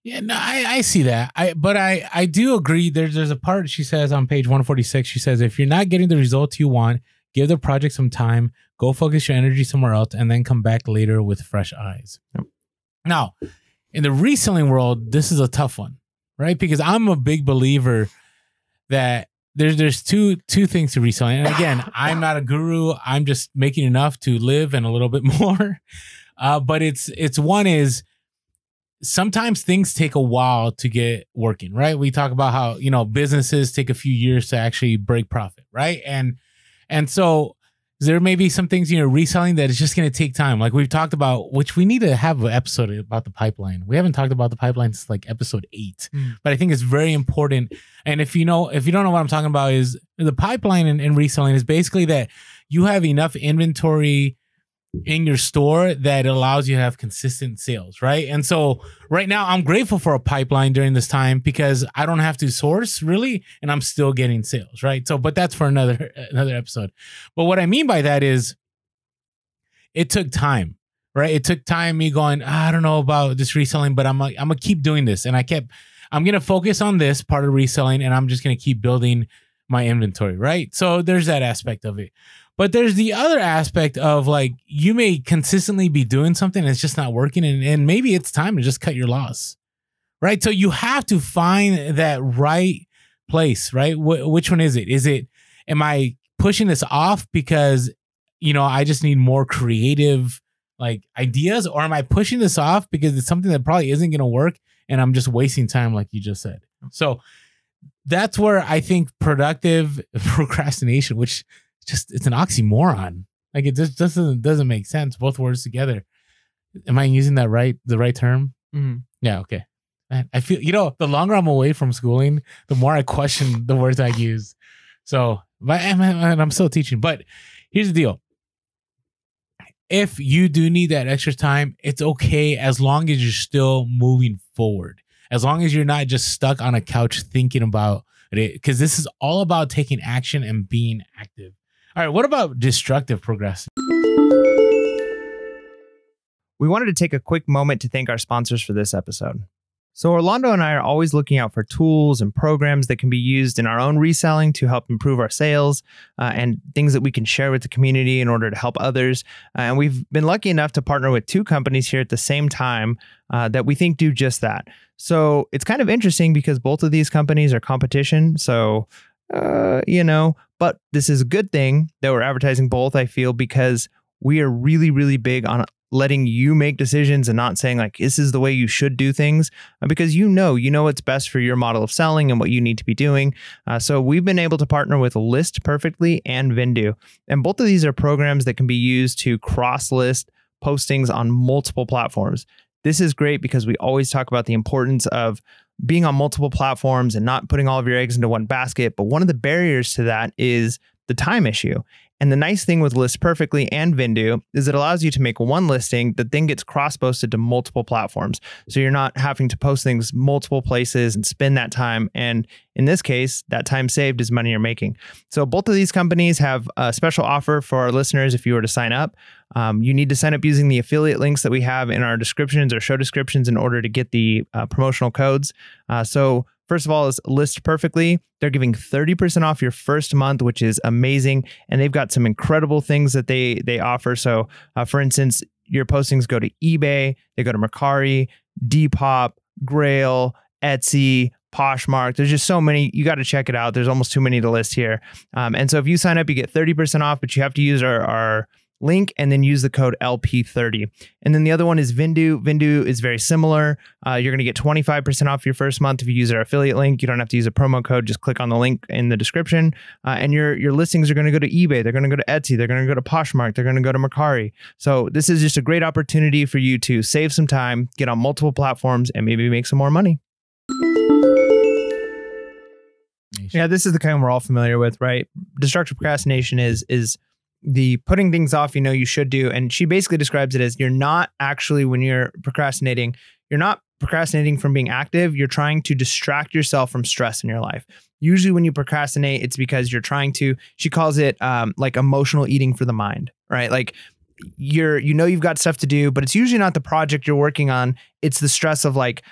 Yeah, no, I, I see that. I but I I do agree. There's there's a part she says on page 146. She says if you're not getting the results you want, give the project some time, go focus your energy somewhere else, and then come back later with fresh eyes. Yep. Now, in the reselling world, this is a tough one, right? Because I'm a big believer that there's there's two two things to reselling. And again, I'm not a guru. I'm just making enough to live and a little bit more. Uh, but it's it's one is sometimes things take a while to get working, right? We talk about how, you know, businesses take a few years to actually break profit, right? And and so there may be some things you're reselling that is just going to take time. Like we've talked about, which we need to have an episode about the pipeline. We haven't talked about the pipeline since like episode eight, Mm. but I think it's very important. And if you know, if you don't know what I'm talking about, is the pipeline in, in reselling is basically that you have enough inventory in your store that allows you to have consistent sales, right? And so right now I'm grateful for a pipeline during this time because I don't have to source really and I'm still getting sales, right? So but that's for another another episode. But what I mean by that is it took time, right? It took time me going, "Ah, I don't know about this reselling, but I'm like I'm to keep doing this and I kept I'm to focus on this part of reselling and I'm just to keep building my inventory, right? So there's that aspect of it. But there's the other aspect of like you may consistently be doing something and it's just not working, and, and maybe it's time to just cut your loss, right? So you have to find that right place, right? Wh- which one is it? Is it am I pushing this off because you know I just need more creative like ideas, or am I pushing this off because it's something that probably isn't going to work and I'm just wasting time, like you just said? So that's where I think productive procrastination, which just it's an oxymoron. Like it just doesn't doesn't make sense. Both words together. Am I using that right? The right term? Mhm. Yeah. Okay. Man, I feel you know the longer I'm away from schooling, the more I question the words I use. So, but and and I'm still teaching. But here's the deal: if you do need that extra time, it's okay as long as you're still moving forward. As long as you're not just stuck on a couch thinking about it, because this is all about taking action and being active. All right, what about destructive progress? We wanted to take a quick moment to thank our sponsors for this episode. So, Orlando and I are always looking out for tools and programs that can be used in our own reselling to help improve our sales uh, and things that we can share with the community in order to help others. Uh, and we've been lucky enough to partner with two companies here at the same time uh, that we think do just that. So, it's kind of interesting because both of these companies are competition. So, uh, you know, but this is a good thing that we're advertising both, I feel, because we are really, really big on letting you make decisions and not saying like this is the way you should do things uh, because you know you know what's best for your model of selling and what you need to be doing uh, so we've been able to partner with list perfectly and Vendoo and both of these are programs that can be used to cross list postings on multiple platforms. This is great because we always talk about the importance of being on multiple platforms and not putting all of your eggs into one basket. But one of the barriers to that is the time issue and the nice thing with List Perfectly and Vendoo is it allows you to make one listing that then gets cross posted to multiple platforms. So you're not having to post things multiple places and spend that time. And in this case, that time saved is money you're making. So both of these companies have a special offer for our listeners if you were to sign up. Um, you need to sign up using the affiliate links that we have in our descriptions or show descriptions in order to get the uh, promotional codes. Uh, so First of all, is list perfectly. They're giving 30% off your first month, which is amazing. And they've got some incredible things that they they offer. So, uh, for instance, your postings go to eBay, they go to Mercari, Depop, Grailed, Etsy, Poshmark. There's just so many. You got to check it out. There's almost too many to list here. Um, and so if you sign up, you get 30% off, but you have to use our, our link and then use the code LP30. And then the other one is Vendoo. Vendoo is very similar. Uh, you're going to get 25% off your first month if you use our affiliate link. You don't have to use a promo code. Just click on the link in the description. Uh, and your your listings are going to go to eBay. They're going to go to Etsy. They're going to go to Poshmark. They're going to go to Mercari. So this is just a great opportunity for you to save some time, get on multiple platforms, and maybe make some more money. Yeah, this is the kind we're all familiar with, right? Destructive procrastination is is the putting things off you know you should do. And she basically describes it as you're not actually when you're procrastinating you're not procrastinating from being active. You're trying to distract yourself from stress in your life. Usually when you procrastinate it's because you're trying to she calls it um, like emotional eating for the mind right? Like you're you know you've got stuff to do but it's usually not the project you're working on. It's the stress of like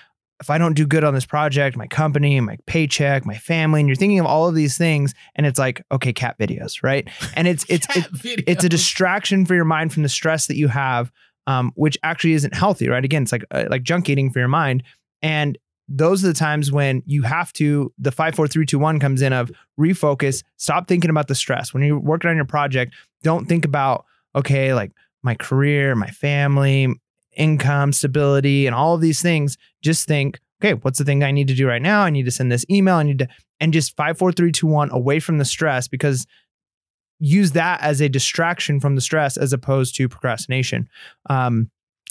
if I don't do good on this project, my company, my paycheck, my family, and you're thinking of all of these things, and it's like, okay, cat videos, right? And it's it's it, it's a distraction for your mind from the stress that you have, um, which actually isn't healthy, right? Again, it's like uh, like junk eating for your mind, and those are the times when you have to the five four three two one comes in of refocus, stop thinking about the stress when you're working on your project. Don't think about okay, like my career, my family, income, stability, and all of these things, just think, okay, what's the thing I need to do right now? I need to send this email. I need to, and just five, four, three, two, one, away from the stress because use that as a distraction from the stress as opposed to procrastination. Um,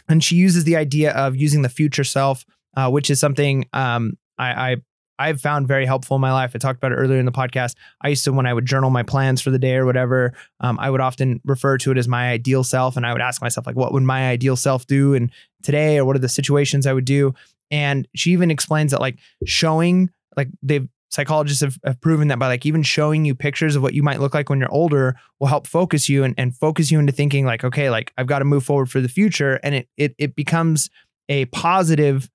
and she uses the idea of using the future self, uh, which is something um, I, I I've found very helpful in my life. I talked about it earlier in the podcast. I used to, when I would journal my plans for the day or whatever, um, I would often refer to it as my ideal self. And I would ask myself, like, what would my ideal self do and today, or what are the situations I would do? And she even explains that, like, showing, like, they've, psychologists have, have proven that by like even showing you pictures of what you might look like when you're older will help focus you and, and focus you into thinking like okay like i've got to move forward for the future and it it, it becomes a positive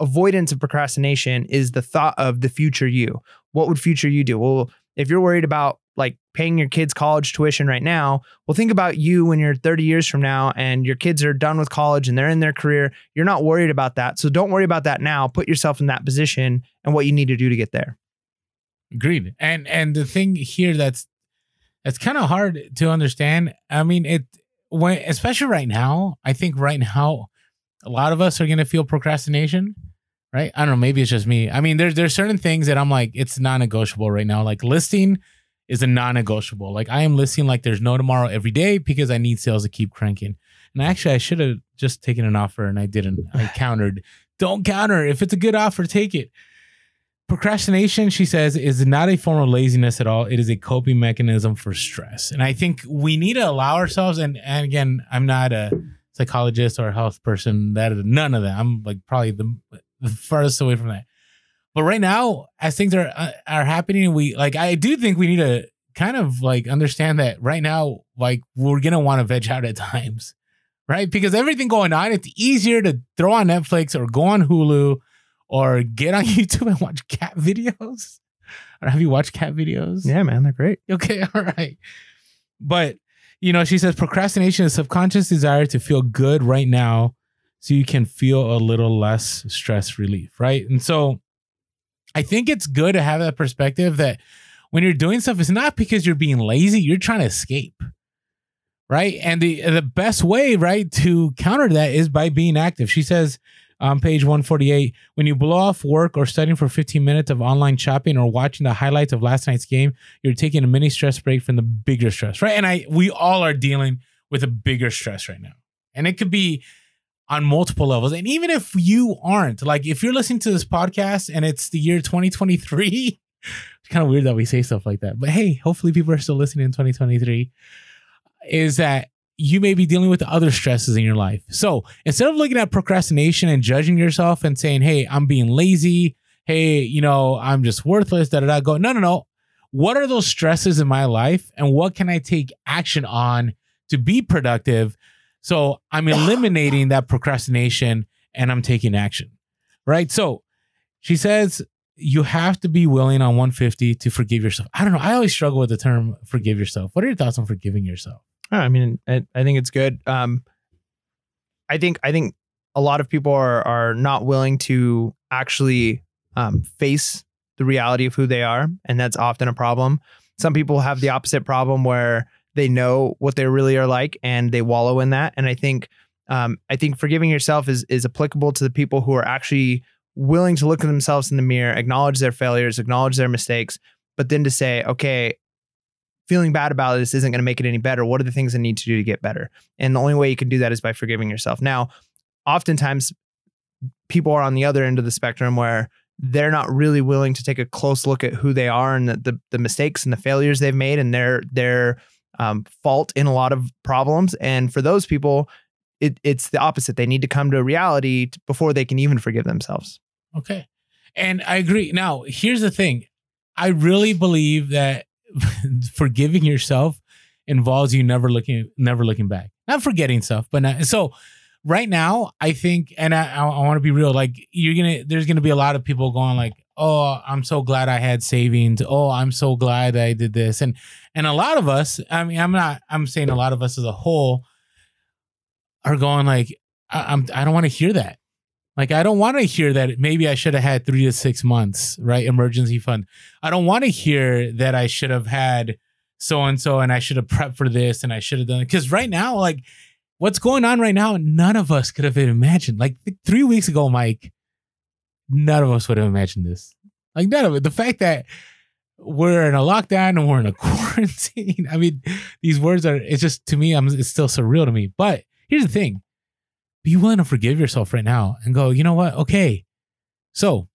avoidance of procrastination is the thought of the future you. What would future you do? Well, if you're worried about like paying your kids college tuition right now, well, think about you when you're 30 years from now and your kids are done with college and they're in their career. You're not worried about that. So don't worry about that now. Put yourself in that position and what you need to do to get there. Agreed. And and the thing here that's that's kind of hard to understand. I mean, it when especially right now, I think right now a lot of us are gonna feel procrastination right? I don't know. Maybe it's just me. I mean, there's there's certain things that I'm like, it's non-negotiable right now. Like listing is a non-negotiable. Like I am listing like there's no tomorrow every day because I need sales to keep cranking. And actually, I should have just taken an offer and I didn't. I countered. Don't counter. If it's a good offer, take it. Procrastination, she says, is not a form of laziness at all. It is a coping mechanism for stress. And I think we need to allow ourselves, and, and again, I'm not a psychologist or a health person, that none of that. I'm like probably the the farthest away from that. But right now, as things are uh, are happening, we like I do think we need to kind of like understand that right now, like we're gonna want to veg out at times, right? Because everything going on, it's easier to throw on Netflix or go on Hulu or get on YouTube and watch cat videos. Or have you watched cat videos? Yeah, man, they're great. Okay, all right. But you know, she says procrastination is subconscious desire to feel good right now so you can feel a little less stress relief, right? And so I think it's good to have that perspective that when you're doing stuff, it's not because you're being lazy, you're trying to escape. Right. And the the best way, right, to counter that is by being active. She says on page 148, when you blow off work or studying for 15 minutes of online shopping or watching the highlights of last night's game, you're taking a mini stress break from the bigger stress, right? And I we all are dealing with a bigger stress right now. And it could be on multiple levels. And even if you aren't, like if you're listening to this podcast and it's the year 2023, it's kind of weird that we say stuff like that. But hey, hopefully people are still listening in 2023. Is that you may be dealing with other stresses in your life. So instead of looking at procrastination and judging yourself and saying, hey, I'm being lazy, hey, you know, I'm just worthless, da da da, go, no, no, no. What are those stresses in my life and what can I take action on to be productive so I'm eliminating that procrastination and I'm taking action. Right. So she says you have to be willing on 150 to forgive yourself. I don't know. I always struggle with the term forgive yourself. What are your thoughts on forgiving yourself? I mean, I, I think it's good. Um, I think I think a lot of people are are not willing to actually um, face the reality of who they are, and that's often a problem. Some people have the opposite problem where they know what they really are like and they wallow in that. And I think um, I think forgiving yourself is is applicable to the people who are actually willing to look at themselves in the mirror, acknowledge their failures, acknowledge their mistakes, but then to say, okay, feeling bad about this isn't going to make it any better. What are the things I need to do to get better? And the only way you can do that is by forgiving yourself. Now, oftentimes people are on the other end of the spectrum where they're not really willing to take a close look at who they are and the, the, the mistakes and the failures they've made and they're they're um, fault in a lot of problems. And for those people, it, it's the opposite. They need to come to reality before they can even forgive themselves. Okay. And I agree. Now, here's the thing. I really believe that forgiving yourself involves you never looking never looking back. Not forgetting stuff, but not, so right now, I think and I I, want to be real like you're to there's to be a lot of people going like, "Oh, I'm so glad I had savings. Oh, I'm so glad I did this." And and a lot of us, I mean, I'm not I'm saying a lot of us as a whole are going like I, I'm I don't want to hear that. Like I don't want to hear that maybe I should have had 3 to 6 months, right? Emergency fund. I don't want to hear that I should have had so and so and I should have prepped for this and I should have done it cuz right now like what's going on right now none of us could have imagined. Like 3 weeks ago, Mike, none of us would have imagined this. Like none of it. The fact that we're in a lockdown and we're in a quarantine. I mean, these words are it's just to me, I'm it's still surreal to me. But here's the thing be willing to forgive yourself right now and go, you know what? Okay. So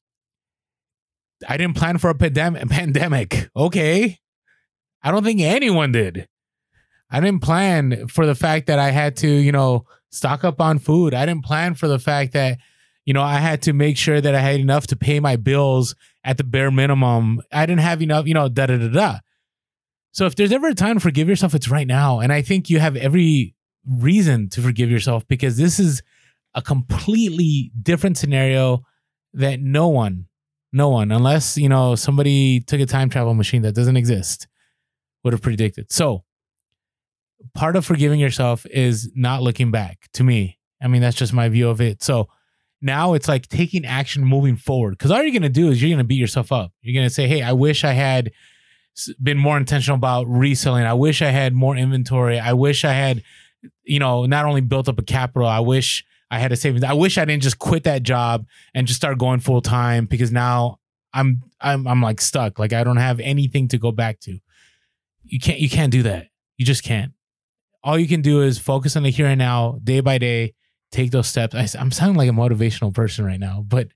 I didn't plan for a pandem- pandemic. Okay. I don't think anyone did. I didn't plan for the fact that I had to, you know, stock up on food. I didn't plan for the fact that, you know, I had to make sure that I had enough to pay my bills at the bare minimum. I didn't have enough, you know, da da da da. So if there's ever a time to forgive yourself, it's right now. And I think you have every reason to forgive yourself because this is a completely different scenario that no one, no one, unless, you know, somebody took a time travel machine that doesn't exist, would have predicted. So part of forgiving yourself is not looking back to me. I mean, that's just my view of it. So now it's like taking action moving forward. Because all you're going to do is you're going to beat yourself up. You're going to say, hey, I wish I had been more intentional about reselling. I wish I had more inventory. I wish I had, you know, not only built up a capital, I wish I had a savings. I wish I didn't just quit that job and just start going full time because now I'm I'm I'm like stuck. Like I don't have anything to go back to. You can't you can't do that. You just can't. All you can do is focus on the here and now, day by day, take those steps. I, am sounding like a motivational person right now, but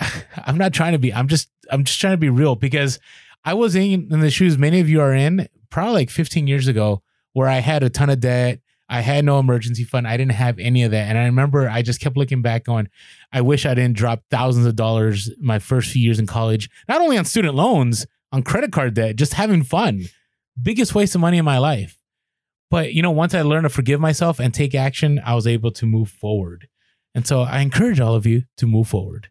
I'm not trying to be. I'm just I'm just trying to be real because I was in, in the shoes many of you are in probably like 15 years ago where I had a ton of debt. I had no emergency fund. I didn't have any of that. And I remember I just kept looking back on, I wish I didn't drop thousands of dollars my first few years in college, not only on student loans, on credit card debt, just having fun. Biggest waste of money in my life. But you know, once I learned to forgive myself and take action, I was able to move forward. And so I encourage all of you to move forward.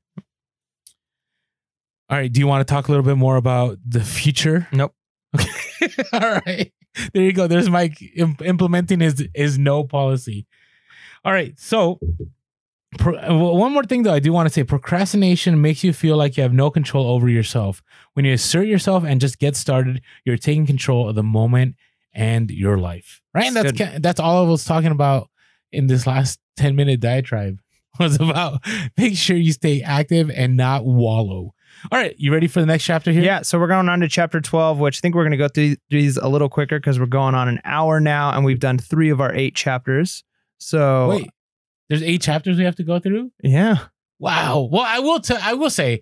All right. Do you want to talk a little bit more about the future? Nope. Okay. all right. There you go. There's Mike im- implementing his his no policy. All right. So pro- uh, one more thing though, I do want to say procrastination makes you feel like you have no control over yourself. When you assert yourself and just get started, you're taking control of the moment and your life. Right? And That's that's that's all I was talking about in this last 10 minute diatribe was about make sure you stay active and not wallow. All right, you ready for the next chapter here? Yeah, so we're going on to chapter 12, which I think we're going to go through these a little quicker because we're going on an hour now and we've done three of our eight chapters. So, Wait. There's eight chapters we have to go through? yeah. Wow. Well, I will tell I will say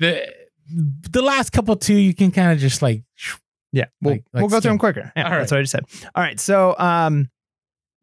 the the last couple two you can kind of just like Yeah, we'll, Like- like we'll go through them quicker. Yeah, All that's what I just said. All right, so um,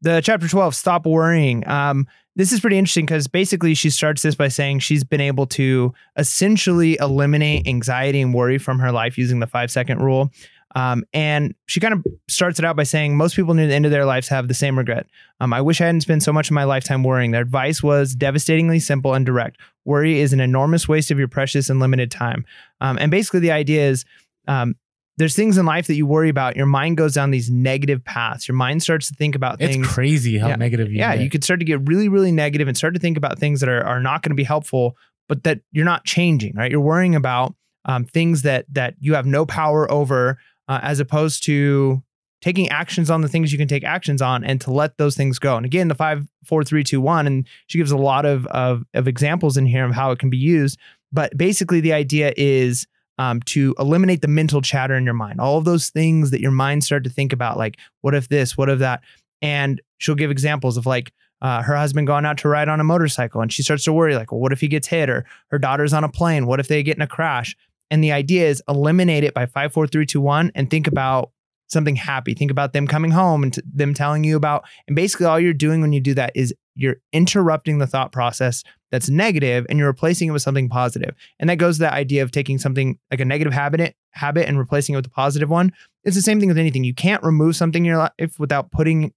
the chapter twelve, stop worrying. Um, this is pretty interesting because basically she starts this by saying she's been able to essentially eliminate anxiety and worry from her life using the five second rule. Um, and she kind of starts it out by saying most people near the end of their lives have the same regret. Um, I wish I hadn't spent so much of my lifetime worrying. Their advice was devastatingly simple and direct. Worry is an enormous waste of your precious and limited time. Um, and basically, the idea is um, there's things in life that you worry about. Your mind goes down these negative paths. Your mind starts to think about it's things. crazy how Yeah. negative you yeah, get. you could start to get really, really negative and start to think about things that are, are not going to be helpful, but that you're not changing, right? You're worrying about um, things that that you have no power over, uh, as opposed to taking actions on the things you can take actions on and to let those things go. And again, the five, four, three, two, one, and she gives a lot of of, of examples in here of how it can be used. But basically, the idea is um, to eliminate the mental chatter in your mind, all of those things that your mind start to think about, like what if this, what if that, and she'll give examples of like uh, her husband going out to ride on a motorcycle, and she starts to worry, like, well, what if he gets hit, or her daughter's on a plane, what if they get in a crash? And the idea is eliminate it by five, four, three, two, one, and think about something happy. Think about them coming home and t- them telling you about, and basically all you're doing when you do that is you're interrupting the thought process that's negative and you're replacing it with something positive. And that goes to the idea of taking something like a negative habit habit and replacing it with a positive one. It's the same thing with anything. You can't remove something in your life without putting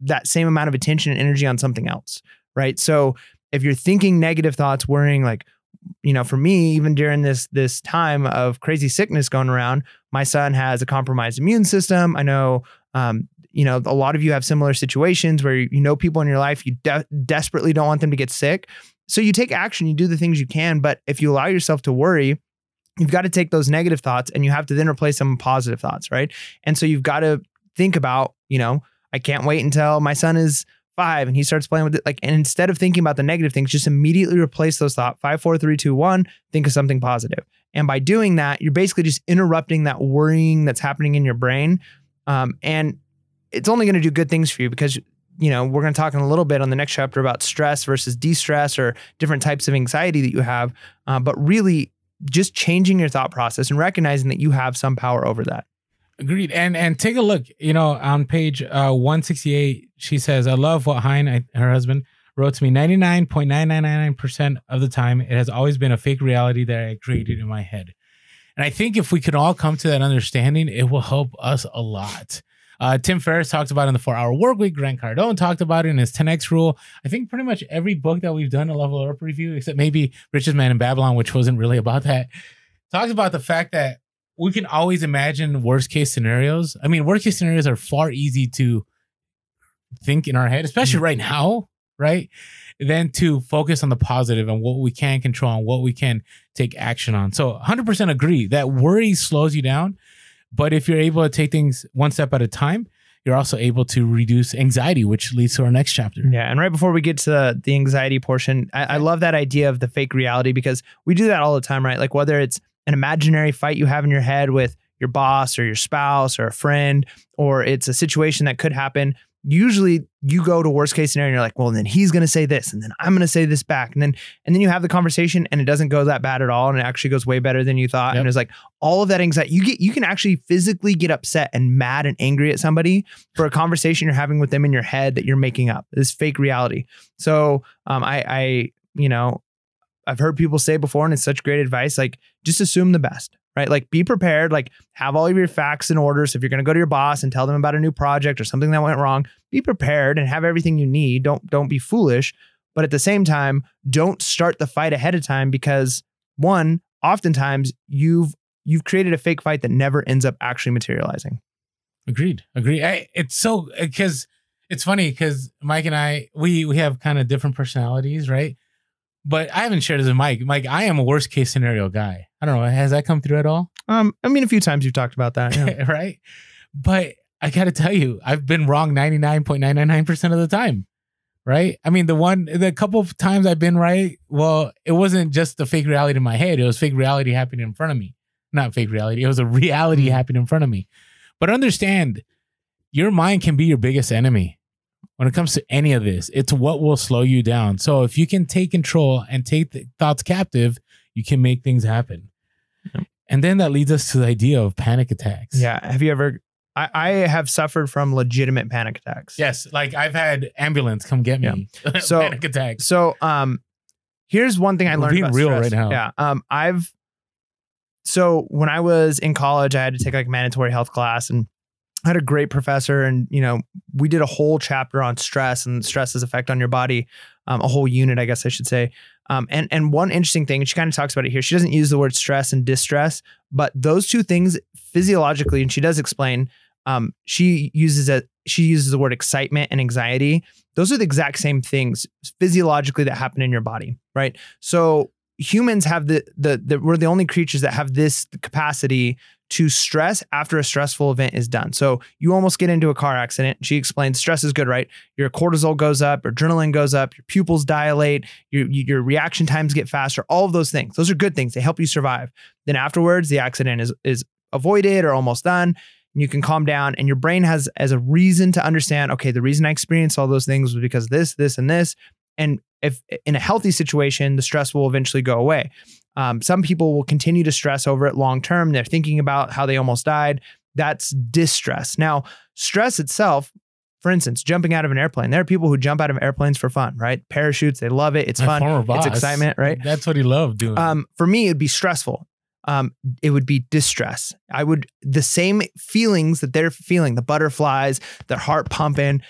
that same amount of attention and energy on something else, right? So if you're thinking negative thoughts, worrying like, you know, for me, even during this this time of crazy sickness going around, my son has a compromised immune system. I know, um, you know, a lot of you have similar situations where you know people in your life you de- desperately don't want them to get sick, so you take action, you do the things you can. But if you allow yourself to worry, you've got to take those negative thoughts and you have to then replace them with positive thoughts, right? And so you've got to think about, you know, I can't wait until my son is five and he starts playing with it. Like, and instead of thinking about the negative things, just immediately replace those thoughts. Five, four, three, two, one. Think of something positive. And by doing that, you're basically just interrupting that worrying that's happening in your brain. Um, and it's only going to do good things for you because you know we're going to talk in a little bit on the next chapter about stress versus de-stress or different types of anxiety that you have. Uh, but really, just changing your thought process and recognizing that you have some power over that. Agreed. And and take a look. You know, on page uh, 168, she says, "I love what Hein, her husband, wrote to me. 99.9999% of the time, it has always been a fake reality that I created in my head." And I think if we can all come to that understanding, it will help us a lot. Uh, Tim Ferriss talked about it in the Four Hour Work Week. Grant Cardone talked about it in his 10x Rule. I think pretty much every book that we've done a Level Up review, except maybe Richest Man in Babylon, which wasn't really about that, talks about the fact that we can always imagine worst case scenarios. I mean, worst case scenarios are far easy to think in our head, especially right now, right? Than to focus on the positive and what we can control and what we can take action on. So 100% agree that worry slows you down. But if you're able to take things one step at a time, you're also able to reduce anxiety, which leads to our next chapter. Yeah. And right before we get to the anxiety portion, I, I love that idea of the fake reality because we do that all the time, right? Like whether it's an imaginary fight you have in your head with your boss or your spouse or a friend, or it's a situation that could happen. Usually you go to worst case scenario and you're like, well, then he's gonna say this, and then I'm gonna say this back. And then and then you have the conversation and it doesn't go that bad at all. And it actually goes way better than you thought. Yep. And it's like all of that anxiety, you get you can actually physically get upset and mad and angry at somebody for a conversation you're having with them in your head that you're making up. This fake reality. So um I I, you know, I've heard people say before, and it's such great advice. Like, just assume the best, right? Like, be prepared. Like, have all of your facts in order. So if you're going to go to your boss and tell them about a new project or something that went wrong, be prepared and have everything you need. Don't don't be foolish. But at the same time, don't start the fight ahead of time because one, oftentimes you've you've created a fake fight that never ends up actually materializing. Agreed. Agreed. I, it's so because it's funny because Mike and I we we have kind of different personalities, right? But I haven't shared this with Mike. Mike, I am a worst case scenario guy. I don't know. Has that come through at all? Um, I mean, a few times you've talked about that. Yeah. right? But I got to tell you, I've been wrong 99.999% of the time. Right? I mean, the one, the couple of times I've been right, well, it wasn't just the fake reality in my head. It was fake reality happening in front of me. Not fake reality. It was a reality happening in front of me. But understand, your mind can be your biggest enemy when it comes to any of this. It's what will slow you down. So if you can take control and take the thoughts captive, you can make things happen. Yep. And then that leads us to the idea of panic attacks. yeah. Have you ever? I, I have suffered from legitimate panic attacks. Yes, like I've had ambulance come get me. So- panic attacks. So, um, here's one thing I We're learned. being real stress. right now. Yeah. Um, I've so when I was in college, I had to take like a mandatory health class, and I had a great professor, and you know, we did a whole chapter on stress and stress's effect on your body, um, a whole unit, I guess I should say. Um, and and one interesting thing, she kind of talks about it here. She doesn't use the word stress and distress, but those two things physiologically, and she does explain. Um, she uses a she uses the word excitement and anxiety. Those are the exact same things physiologically that happen in your body, right? So humans have the the, the we're the only creatures that have this capacity to stress after a stressful event is done. So you almost get into a car accident. She explains stress is good, right? Your cortisol goes up, adrenaline goes up, your pupils dilate, your your reaction times get faster. All of those things, those are good things. They help you survive. Then afterwards, the accident is is avoided or almost done. And you can calm down, and your brain has as a reason to understand. Okay, the reason I experienced all those things was because this, this, and this. And if in a healthy situation, the stress will eventually go away. Um, some people will continue to stress over it long term. They're thinking about how they almost died. That's distress. Now, stress itself, for instance, jumping out of an airplane. There are people who jump out of airplanes for fun, right? Parachutes, they love it. It's My fun. former It's excitement, right? That's what he loved doing. Um, for me, it'd be stressful. Um, it would be distress. I would the same feelings that they're feeling, the butterflies, their heart pumping.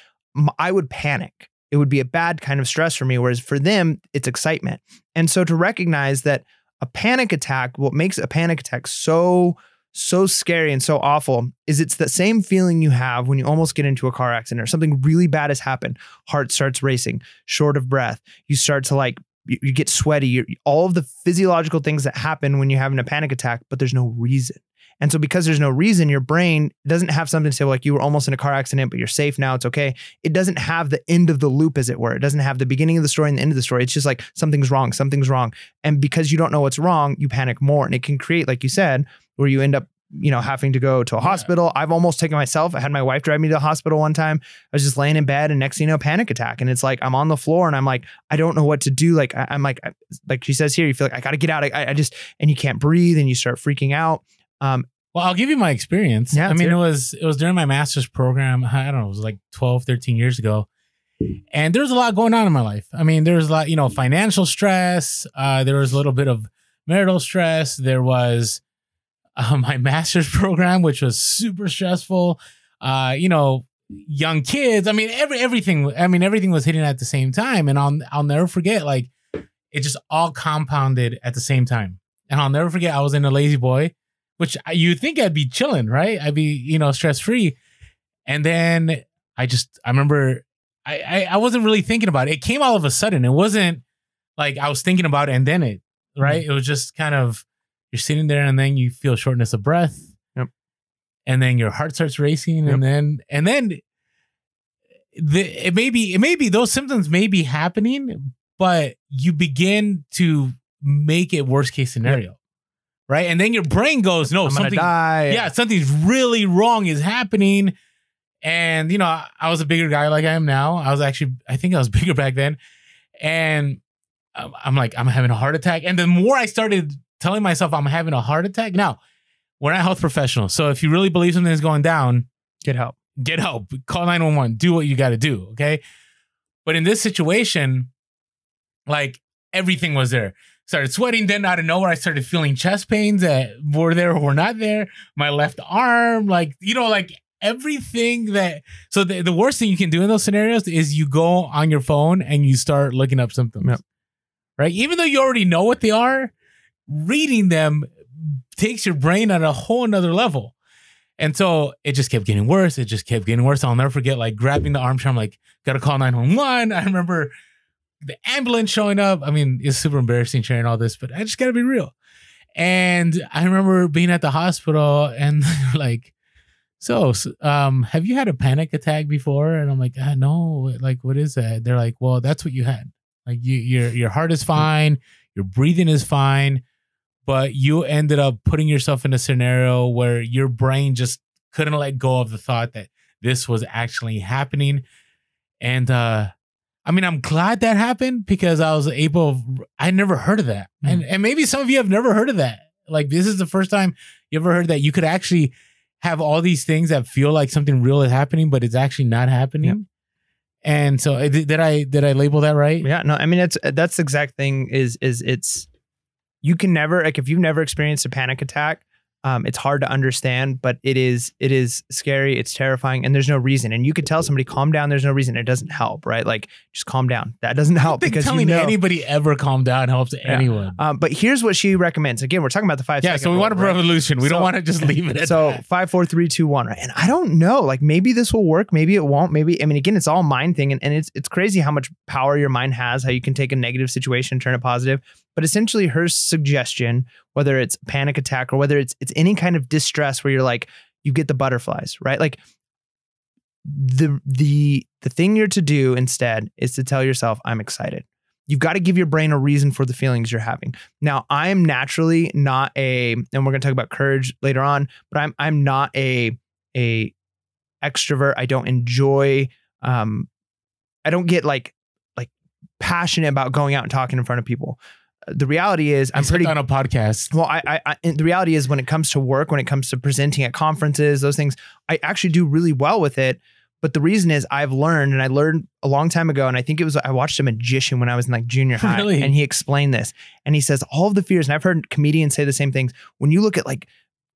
I would panic. It would be a bad kind of stress for me. Whereas for them, it's excitement. And so to recognize that a panic attack, what makes a panic attack so so scary and so awful is it's the same feeling you have when you almost get into a car accident or something really bad has happened. Heart starts racing, short of breath. You start to like you, you get sweaty. You're, all of the physiological things that happen when you're having a panic attack, but there's no reason. And so because there's no reason, your brain doesn't have something to say like you were almost in a car accident, but you're safe now. It's okay. It doesn't have the end of the loop, as it were. It doesn't have the beginning of the story and the end of the story. It's just like something's wrong, something's wrong. And because you don't know what's wrong, you panic more. And it can create, like you said, where you end up, you know, having to go to a Yeah. hospital. I've almost taken myself. I had my wife drive me to the hospital one time. I was just laying in bed and next thing you know, panic attack. And it's like I'm on the floor and I'm like, I don't know what to do. Like I, am like, I- like she says here, you feel like I got to get out. I, I just and you can't breathe and you start freaking out. Um, Well, I'll give you my experience. Yeah, I mean, hear it was it was during my master's program. I don't know, it was like 12, 13 years ago. And there was a lot going on in my life. I mean, there was a lot, you know, financial stress. Uh, there was a little bit of marital stress. There was uh, my master's program, which was super stressful. Uh, you know, young kids. I mean, every everything. I mean, everything was hitting at the same time. And I'll I'll never forget. Like, it just all compounded at the same time. And I'll never forget. I was in a La-Z-Boy which you'd think I'd be chilling, right? I'd be, you know, stress free. And then I just, I remember I, I, I wasn't really thinking about it. It came all of a sudden. It wasn't like I was thinking about it and then it, right? Mm-hmm. It was just kind of, you're sitting there and then you feel shortness of breath. Yep. And then your heart starts racing. Yep. And then, and then the, it may be, it may be, those symptoms may be happening, but you begin to make it worst case scenario. Right. And then your brain goes, no, I'm something, die. yeah, something's really wrong is happening. And you know, I- I was a bigger guy like I am now. I was actually, I think I was bigger back then. And I'm I'm like, I'm having a heart attack. And the more I started telling myself I'm having a heart attack, now we're not health professionals. So if you really believe something is going down, get help. get help. Call 911. Do what you got to do. Okay. But in this situation, like everything was there. Started sweating. Then out of nowhere, I started feeling chest pains that were there or were not there. My left arm, like, you know, like everything that. So the, the worst thing you can do in those scenarios is you go on your phone and you start looking up symptoms. Yep. Right. Even though you already know what they are, reading them takes your brain at a whole nother level. And so it just kept getting worse. It just kept getting worse. I'll never forget like grabbing the armchair. I'm like, gotta call 911. I remember the ambulance showing up. I mean, it's super embarrassing sharing all this, but I just gotta be real. And I remember being at the hospital and like, so, um, have you had a panic attack before? And I'm like, ah, no, like, what is that? They're like, well, that's what you had. Like, you, your your heart is fine, your breathing is fine, but you ended up putting yourself in a scenario where your brain just couldn't let go of the thought that this was actually happening. And uh I mean, I'm glad that happened because I was able I never heard of that. Mm. And and maybe some of you have never heard of that. Like this is the first time you ever heard that you could actually have all these things that feel like something real is happening, but it's actually not happening. Yep. And so uh, did, did I did I label that right? Yeah, no, I mean it's that's the exact thing is is it's you can never like if you've never experienced a panic attack, um, it's hard to understand, but it is it is scary, it's terrifying, and there's no reason. And you could tell somebody calm down, there's no reason. It doesn't help, right? Like just calm down. That doesn't help because telling you know. anybody ever calm down helps anyone. um, but here's what she recommends. Again, we're talking about the five. Yeah, so we rule, want a right? revolution. We don't want to just leave it at so that. five, four, three, two, one, right? And I don't know. Like maybe this will work, maybe it won't. Maybe I mean, again, it's all mind thing, and, and it's it's crazy how much power your mind has. How you can take a negative situation, turn it positive. But essentially, her suggestion, whether it's panic attack or whether it's it's any kind of distress where you're like you get the butterflies, right? Like the the the thing you're to do instead is to tell yourself, I'm excited. You've got to give your brain a reason for the feelings you're having. Now, I'm naturally not a, and we're going to talk about courage later on, but I'm I'm not a a extrovert. I don't enjoy um I don't get like like passionate about going out and talking in front of people. The reality is I'm pretty on a podcast. well, I, I, I the reality is when it comes to work, when it comes to presenting at conferences, those things, I actually do really well with it. But the reason is I've learned, and I learned a long time ago, and I think it was I watched a magician when I was in like junior high, Really? and he explained this, and he says all of the fears, and I've heard comedians say the same things. When you look at like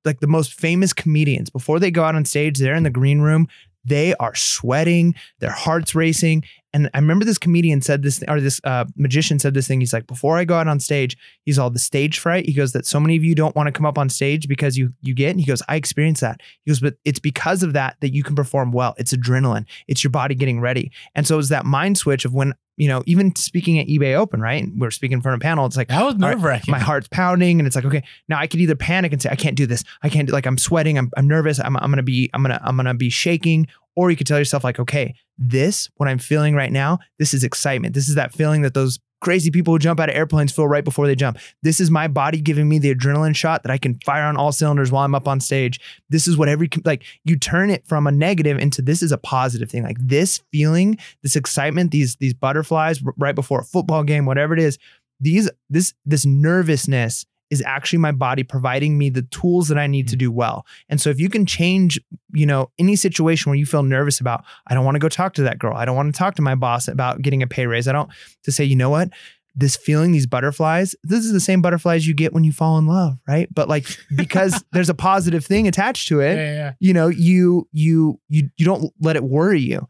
like the most famous comedians before they go out on stage, they're in the green room, they are sweating, their hearts racing. And I remember this comedian said this, or this uh, magician said this thing. He's like, before I go out on stage, he's all the stage fright. He goes that so many of you don't want to come up on stage because you you get. And he goes, I experience that. He goes, but it's because of that that you can perform well. It's adrenaline. It's your body getting ready. And so it's that mind switch of when you know, even speaking at eBay Open, right? We're speaking in front of a panel. It's like That was nerve wracking. my heart's pounding and it's like okay now i could either panic and say i can't do this i can't do like i'm sweating i'm, I'm nervous I'm, I'm gonna be i'm gonna i'm gonna be shaking or you could tell yourself like okay this what i'm feeling right now this is excitement this is that feeling that those crazy people who jump out of airplanes feel right before they jump. This is my body giving me the adrenaline shot that i can fire on all cylinders while i'm up on stage. This is what every like you turn it from a negative into this is a positive thing. Like this feeling this excitement these these butterflies right before a football game whatever it is these this this nervousness is actually my body providing me the tools that I need to mm. do well. And so if you can change, you know, any situation where you feel nervous about, I don't want to go talk to that girl. I don't want to talk to my boss about getting a pay raise. I don't to say, you know what? This feeling, these butterflies, this is the same butterflies you get when you fall in love, right? But like because there's a positive thing attached to yeah, it, yeah, yeah. you know, you you you you don't let it worry you.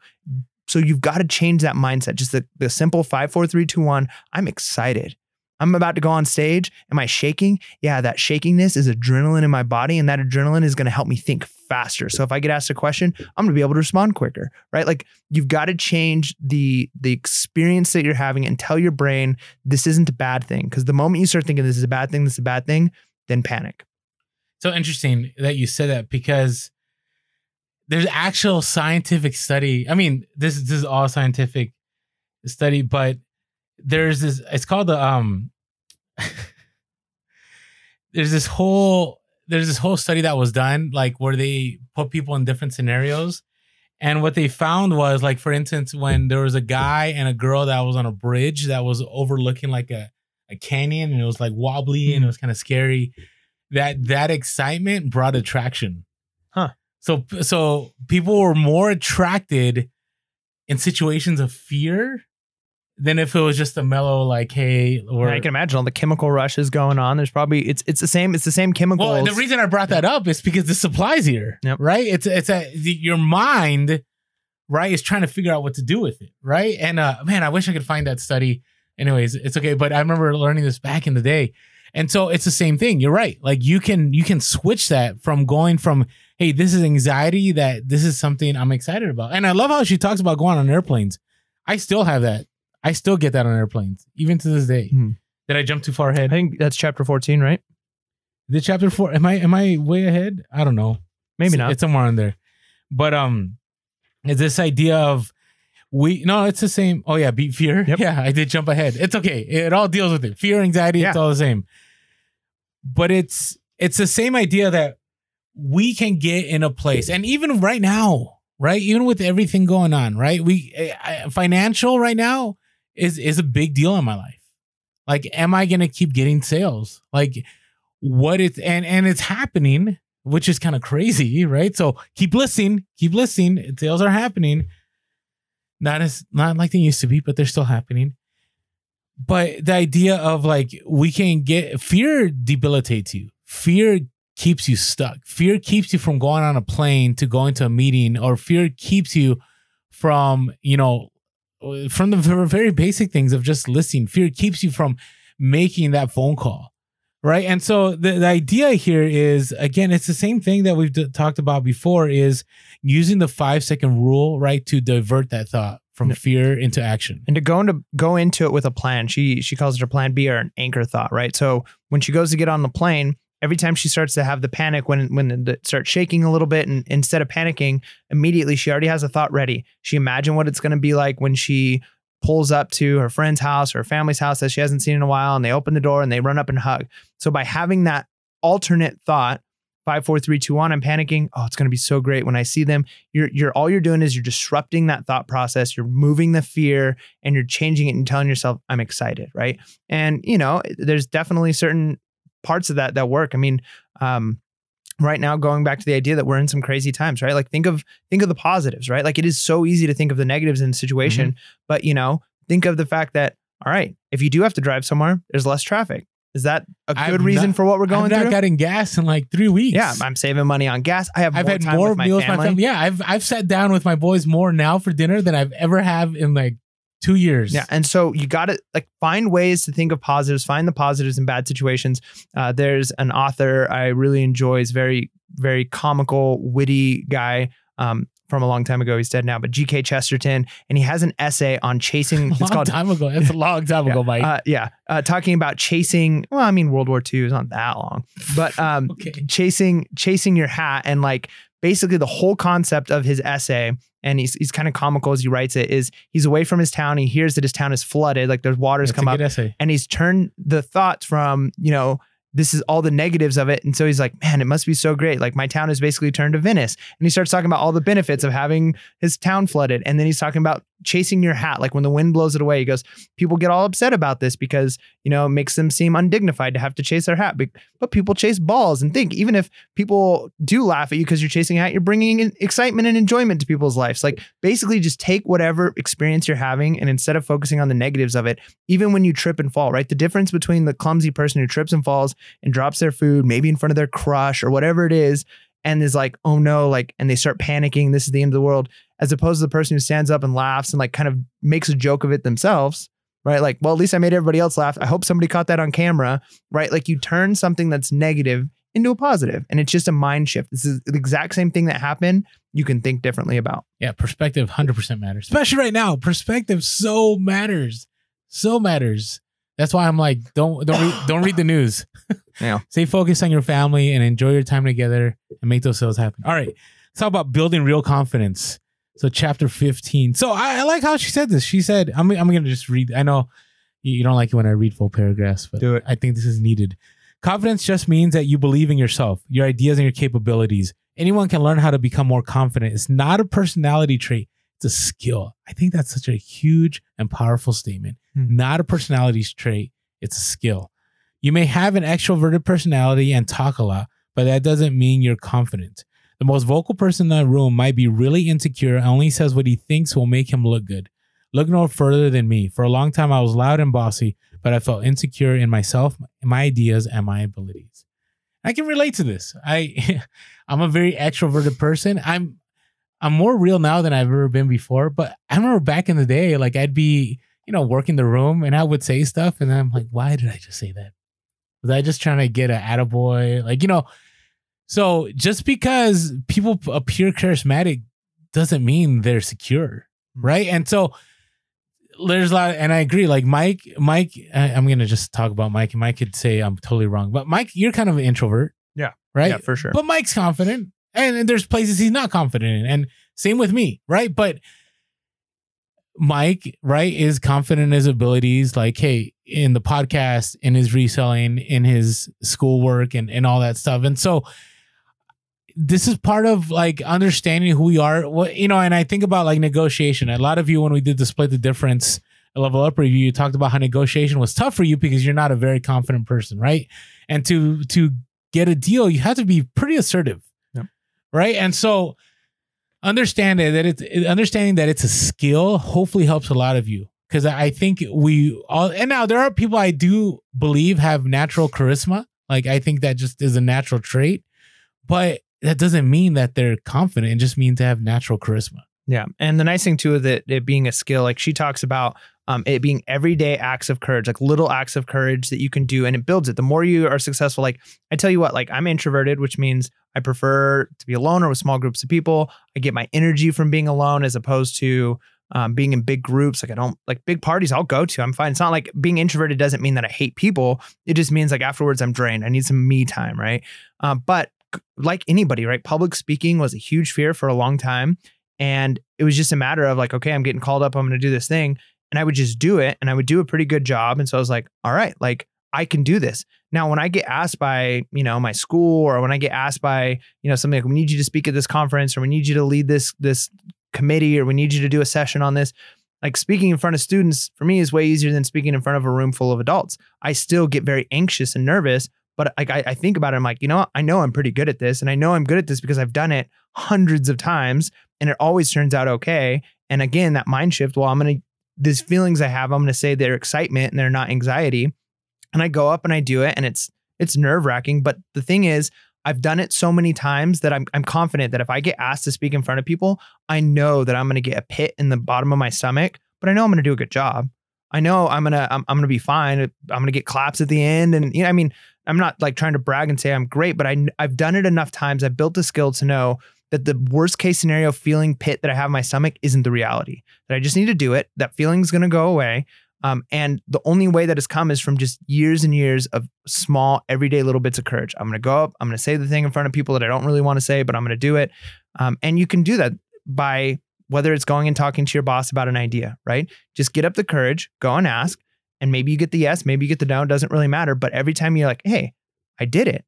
So you've got to change that mindset. Just the, the simple five, four, three, two, one. I'm excited. I'm about to go on stage. Am I shaking? Yeah, that shakiness is adrenaline in my body, and that adrenaline is going to help me think faster. So if I get asked a question, I'm going to be able to respond quicker, right? Like you've got to change the the experience that you're having and tell your brain this isn't a bad thing. Because the moment you start thinking this is a bad thing, this is a bad thing, then panic. So interesting that you said that because there's actual scientific study. I mean, this this is all scientific study, but there's this. It's called the um. there's this whole there's this whole study that was done like where they put people in different scenarios and what they found was like for instance when there was a guy and a girl that was on a bridge that was overlooking like a, a canyon and it was like wobbly and it was kind of scary that that excitement brought attraction Huh. so so people were more attracted in situations of fear than if it was just a mellow like hey or Yeah, I can imagine all the chemical rushes going on. There's probably it's it's the same it's the same chemicals. Well, the reason I brought that up is because the supplies here, Yep. right? It's it's a the, your mind, right, is trying to figure out what to do with it, right? And uh, man, I wish I could find that study. Anyways, it's okay, but I remember learning this back in the day, and so it's the same thing. You're right. Like you can you can switch that from going from hey, this is anxiety that this is something I'm excited about, and I love how she talks about going on airplanes. I still have that. I still get that on airplanes, even to this day. Hmm. Did I jump too far ahead? I think that's chapter 14, right? The chapter four. Am I am I way ahead? I don't know. Maybe It's- not. It's somewhere in there. But um, it's this idea of we no, it's the same. Oh yeah, beat fear. Yep. Yeah, I did jump ahead. It's okay. It all deals with it. Fear, anxiety, it's all the same. But it's it's the same idea that we can get in a place, and even right now, right, even with everything going on, right, we eh, financial right now is is a big deal in my life. Like, am I gonna keep getting sales? Like, what it's and and it's happening, which is kind of crazy, right? So keep listening, keep listening. Sales are happening. Not as not like they used to be, but they're still happening. But the idea of like we can get fear debilitates you. Fear keeps you stuck. Fear keeps you from going on a plane to going to a meeting, or fear keeps you from, you know, from the very basic things of just listening. Fear keeps you from making that phone call. Right. And so the, the idea here is again, it's the same thing that we've d- talked about before is using the five second rule, right, to divert that thought from fear into action. and to go into go into it with a plan. She she calls it her plan B or an anchor thought, right? So when she goes to get on the plane, every time she starts to have the panic when when it starts shaking a little bit, and instead of panicking, immediately she already has a thought ready. She imagine what it's going to be like when she pulls up to her friend's house or her family's house that she hasn't seen in a while, and they open the door and they run up and hug. So by having that alternate thought. five, four, three, two, one, I'm panicking. Oh, it's going to be so great when I see them. You're, you're, all you're doing is you're disrupting that thought process. You're moving the fear and you're changing it and telling yourself, I'm excited. Right. And, you know, there's definitely certain parts of that that work. I mean, um, right now going back to the idea that we're in some crazy times right like think of think of the positives right like it is so easy to think of the negatives in the situation mm-hmm. but you know think of the fact that all right if you do have to drive somewhere there's less traffic is that a good reason not, for what we're going I've not gotten gas in like three weeks. Yeah, I'm saving money on gas. I have I've more had time more meals family. my family. Yeah, I've I've sat down with my boys more now for dinner than I've ever have in like two years. Yeah, and so you got to like find ways to think of positives, find the positives in bad situations. Uh, there's an author I really enjoy. is very very comical, witty guy. Um, from a long time ago. He's dead now, but G.K. Chesterton, and he has an essay on chasing. It's called time ago. It's a long time yeah, ago, Mike. Uh, yeah, uh, talking about chasing. Well, I mean, World War II is not that long, but um, okay. chasing chasing your hat and like basically the whole concept of his essay. And he's he's kind of comical as he writes it. Is he's away from his town. He hears that his town is flooded, like there's waters That's come up, essay. and he's turned the thoughts from you know this is all the negatives of it. And so he's like, man, it must be so great. Like my town is basically turned to Venice. And he starts talking about all the benefits of having his town flooded. And then he's talking about chasing your hat. Like when the wind blows it away, he goes, people get all upset about this because, you know, it makes them seem undignified to have to chase their hat. But, people chase balls and think, even if people do laugh at you because you're chasing a hat, you're bringing excitement and enjoyment to people's lives. Like basically just take whatever experience you're having and instead of focusing on the negatives of it, even when you trip and fall, right? The difference between the clumsy person who trips and falls and drops their food, maybe in front of their crush or whatever it is, and is like, oh no, like, and they start panicking, this is the end of the world, as opposed to the person who stands up and laughs and like kind of makes a joke of it themselves, right? Like, well, at least I made everybody else laugh. I hope somebody caught that on camera, right? Like, you turn something that's negative into a positive, and it's just a mind shift. This is the exact same thing that happened. You can think differently about. Yeah, perspective 100% matters, especially right now. Perspective so matters, so matters. That's why I'm like, don't don't read, don't read the news. Yeah. Stay focused on your family and enjoy your time together and make those sales happen. All right. Let's talk about building real confidence. So chapter 15. So I, I like how she said this. She said, I'm I'm gonna just read. I know you don't like it when I read full paragraphs, but Do it. I think this is needed. Confidence just means that you believe in yourself, your ideas, and your capabilities. Anyone can learn how to become more confident. It's not a personality trait, it's a skill. I think that's such a huge and powerful statement. Hmm. Not a personality trait, it's a skill. You may have an extroverted personality and talk a lot, but that doesn't mean you're confident. The most vocal person in the room might be really insecure and only says what he thinks will make him look good. Look no further than me. For a long time, I was loud and bossy, but I felt insecure in myself, my ideas, and my abilities. I can relate to this. I, I'm a very extroverted person. I'm, I'm more real now than I've ever been before. But I remember back in the day, like I'd be, you know, working the room and I would say stuff, and I'm like, why did I just say that? Was I just trying to get an attaboy? Like, you know, so just because people appear charismatic doesn't mean they're secure. Hmm. Right. And so there's a lot, and I agree. Like Mike, Mike, I, am gonna just talk about Mike, and Mike could say I'm totally wrong, but Mike, you're kind of an introvert. Yeah. Right. Yeah, for sure. But Mike's confident, and, and there's places he's not confident in, and same with me. Right. But Mike, right, is confident in his abilities. Like, hey, in the podcast, in his reselling, in his schoolwork, and and all that stuff. And so, this is part of like understanding who we are. What you know, and I think about like negotiation. A lot of you, when we did the split the difference level up review, you talked about how negotiation was tough for you because you're not a very confident person, right? And to to get a deal, you have to be pretty assertive, yep. right? And so understanding that it's understanding that it's a skill hopefully helps a lot of you because I think we all and now there are people I do believe have natural charisma. Like I think that just is a natural trait, but that doesn't mean that they're confident. It just means to have natural charisma. Yeah, and the nice thing too it, it being a skill, like she talks about um, it being everyday acts of courage, like little acts of courage that you can do, and it builds it. The more you are successful, like I tell you what, like I'm introverted, which means I prefer to be alone or with small groups of people. I get my energy from being alone as opposed to um, being in big groups. Like I don't like big parties. I'll go to. I'm fine. It's not like being introverted doesn't mean that I hate people. It just means like afterwards I'm drained. I need some me time, right? Um, but like anybody, right? Public speaking was a huge fear for a long time. And it was just a matter of like, okay, I'm getting called up. I'm going to do this thing. And I would just do it and I would do a pretty good job. And so I was like, all right, like I can do this. Now, when I get asked by, you know, my school or when I get asked by, you know, something like we need you to speak at this conference or we need you to lead this this committee or we need you to do a session on this, like speaking in front of students for me is way easier than speaking in front of a room full of adults. I still get very anxious and nervous, but like I, I think about it, I'm like, you know, what? I know I'm pretty good at this, and I know I'm good at this because I've done it hundreds of times, and it always turns out okay. And again, that mind shift. Well, I'm gonna these feelings I have, I'm gonna say they're excitement and they're not anxiety, and I go up and I do it, and it's it's nerve wracking. But the thing is, I've done it so many times that I'm I'm confident that if I get asked to speak in front of people, I know that I'm going to get a pit in the bottom of my stomach, but I know I'm going to do a good job. I know I'm going to I'm, I'm going to be fine. I'm going to get claps at the end and you know I mean, I'm not like trying to brag and say I'm great, but I I've done it enough times. I've built the skill to know that the worst case scenario feeling pit that I have in my stomach isn't the reality. That I just need to do it. That feeling's going to go away. Um, and the only way that has come is from just years and years of small, everyday little bits of courage. I'm going to go up, I'm going to say the thing in front of people that I don't really want to say, but I'm going to do it. Um, and you can do that by whether it's going and talking to your boss about an idea, right? Just get up the courage, go and ask, and maybe you get the yes, maybe you get the no, it doesn't really matter. But every time you're like, hey, I did it,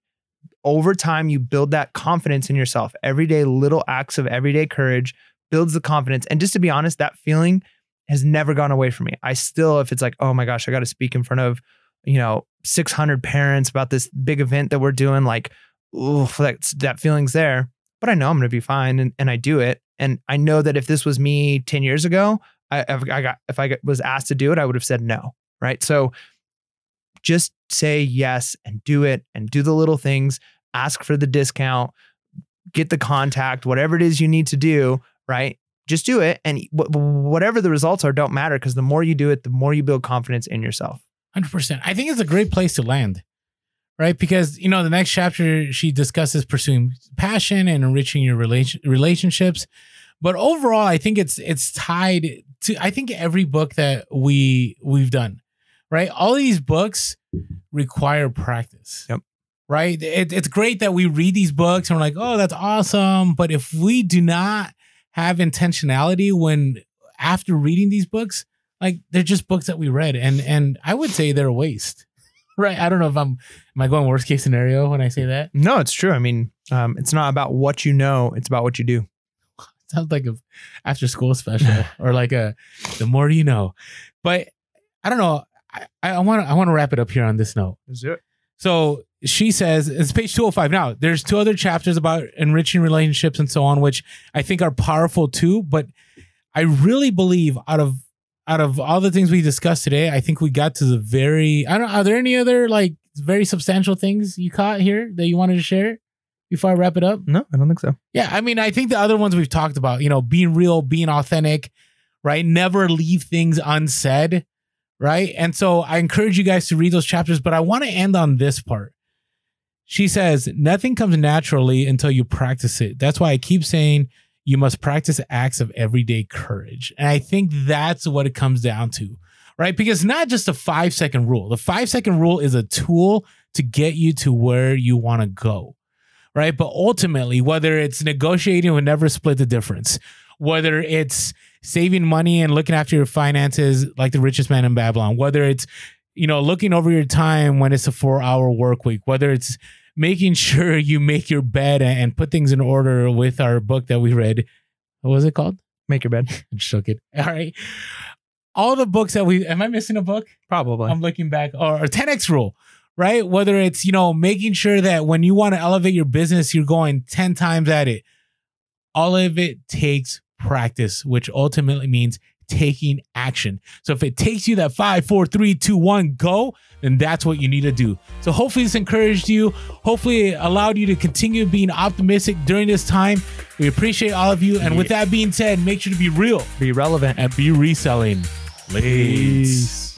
over time, you build that confidence in yourself. Everyday little acts of everyday courage builds the confidence. And just to be honest, that feeling has never gone away from me. I still, if it's like, oh my gosh, I got to speak in front of, you know, 600 parents about this big event that we're doing, like, that, that feeling's there. But I know I'm going to be fine and, and I do it. And I know that if this was me 10 years ago, I, I got, if I was asked to do it, I would have said no. Right. So just say yes and do it and do the little things, ask for the discount, get the contact, whatever it is you need to do. Right? Just do it and whatever the results are don't matter because the more you do it the more you build confidence in yourself. 100% i think it's a great place to land right? Because you know the next chapter she discusses pursuing passion and enriching your relation, relationships. But overall i think it's it's tied to i think every book that we we've done right all these books require practice yep right it, it's great that we read these books and we're like oh that's awesome but if we do not have intentionality when after reading these books, like they're just books that we read, and and I would say they're a waste. right? I don't know if I'm am I going worst case scenario when I say that. No, it's true. I mean, um, it's not about what you know; it's about what you do. Sounds like a after school special or like a the more you know. But I don't know. I want to I want to wrap it up here on this note. Is it? So she says it's page 205 now there's two other chapters about enriching relationships and so on which i think are powerful too but i really believe out of out of all the things we discussed today i think we got to the very i don't are there any other like very substantial things you caught here that you wanted to share before i wrap it up? No i don't think so. Yeah i mean i think the other ones we've talked about you know being real being authentic right? Never leave things unsaid right and so i encourage you guys to read those chapters but i want to end on this part she says, nothing comes naturally until you practice it. That's why I keep saying you must practice acts of everyday courage. And I think that's what it comes down to, right? Because not just a five second rule. The five second rule is a tool to get you to where you want to go, right? But ultimately, whether it's negotiating with never split the difference, whether it's saving money and looking after your finances like the richest man in Babylon, whether it's you know looking over your time when it's a four hour work week, whether it's making sure you make your bed and put things in order with our book that we read. What was it called? Make your bed. Shook it. All right. All the books that we am I missing a book? Probably. I'm looking back. Or, or 10x rule, right? Whether it's, you know, making sure that when you want to elevate your business, you're going 10 times at it. All of it takes practice, which ultimately means taking action. So if it takes you that five, four, three, two, one, go, then that's what you need to do. So hopefully this encouraged you. Hopefully it allowed you to continue being optimistic during this time. We appreciate all of you. And with that being said, make sure to be real, be relevant, and be reselling. Please.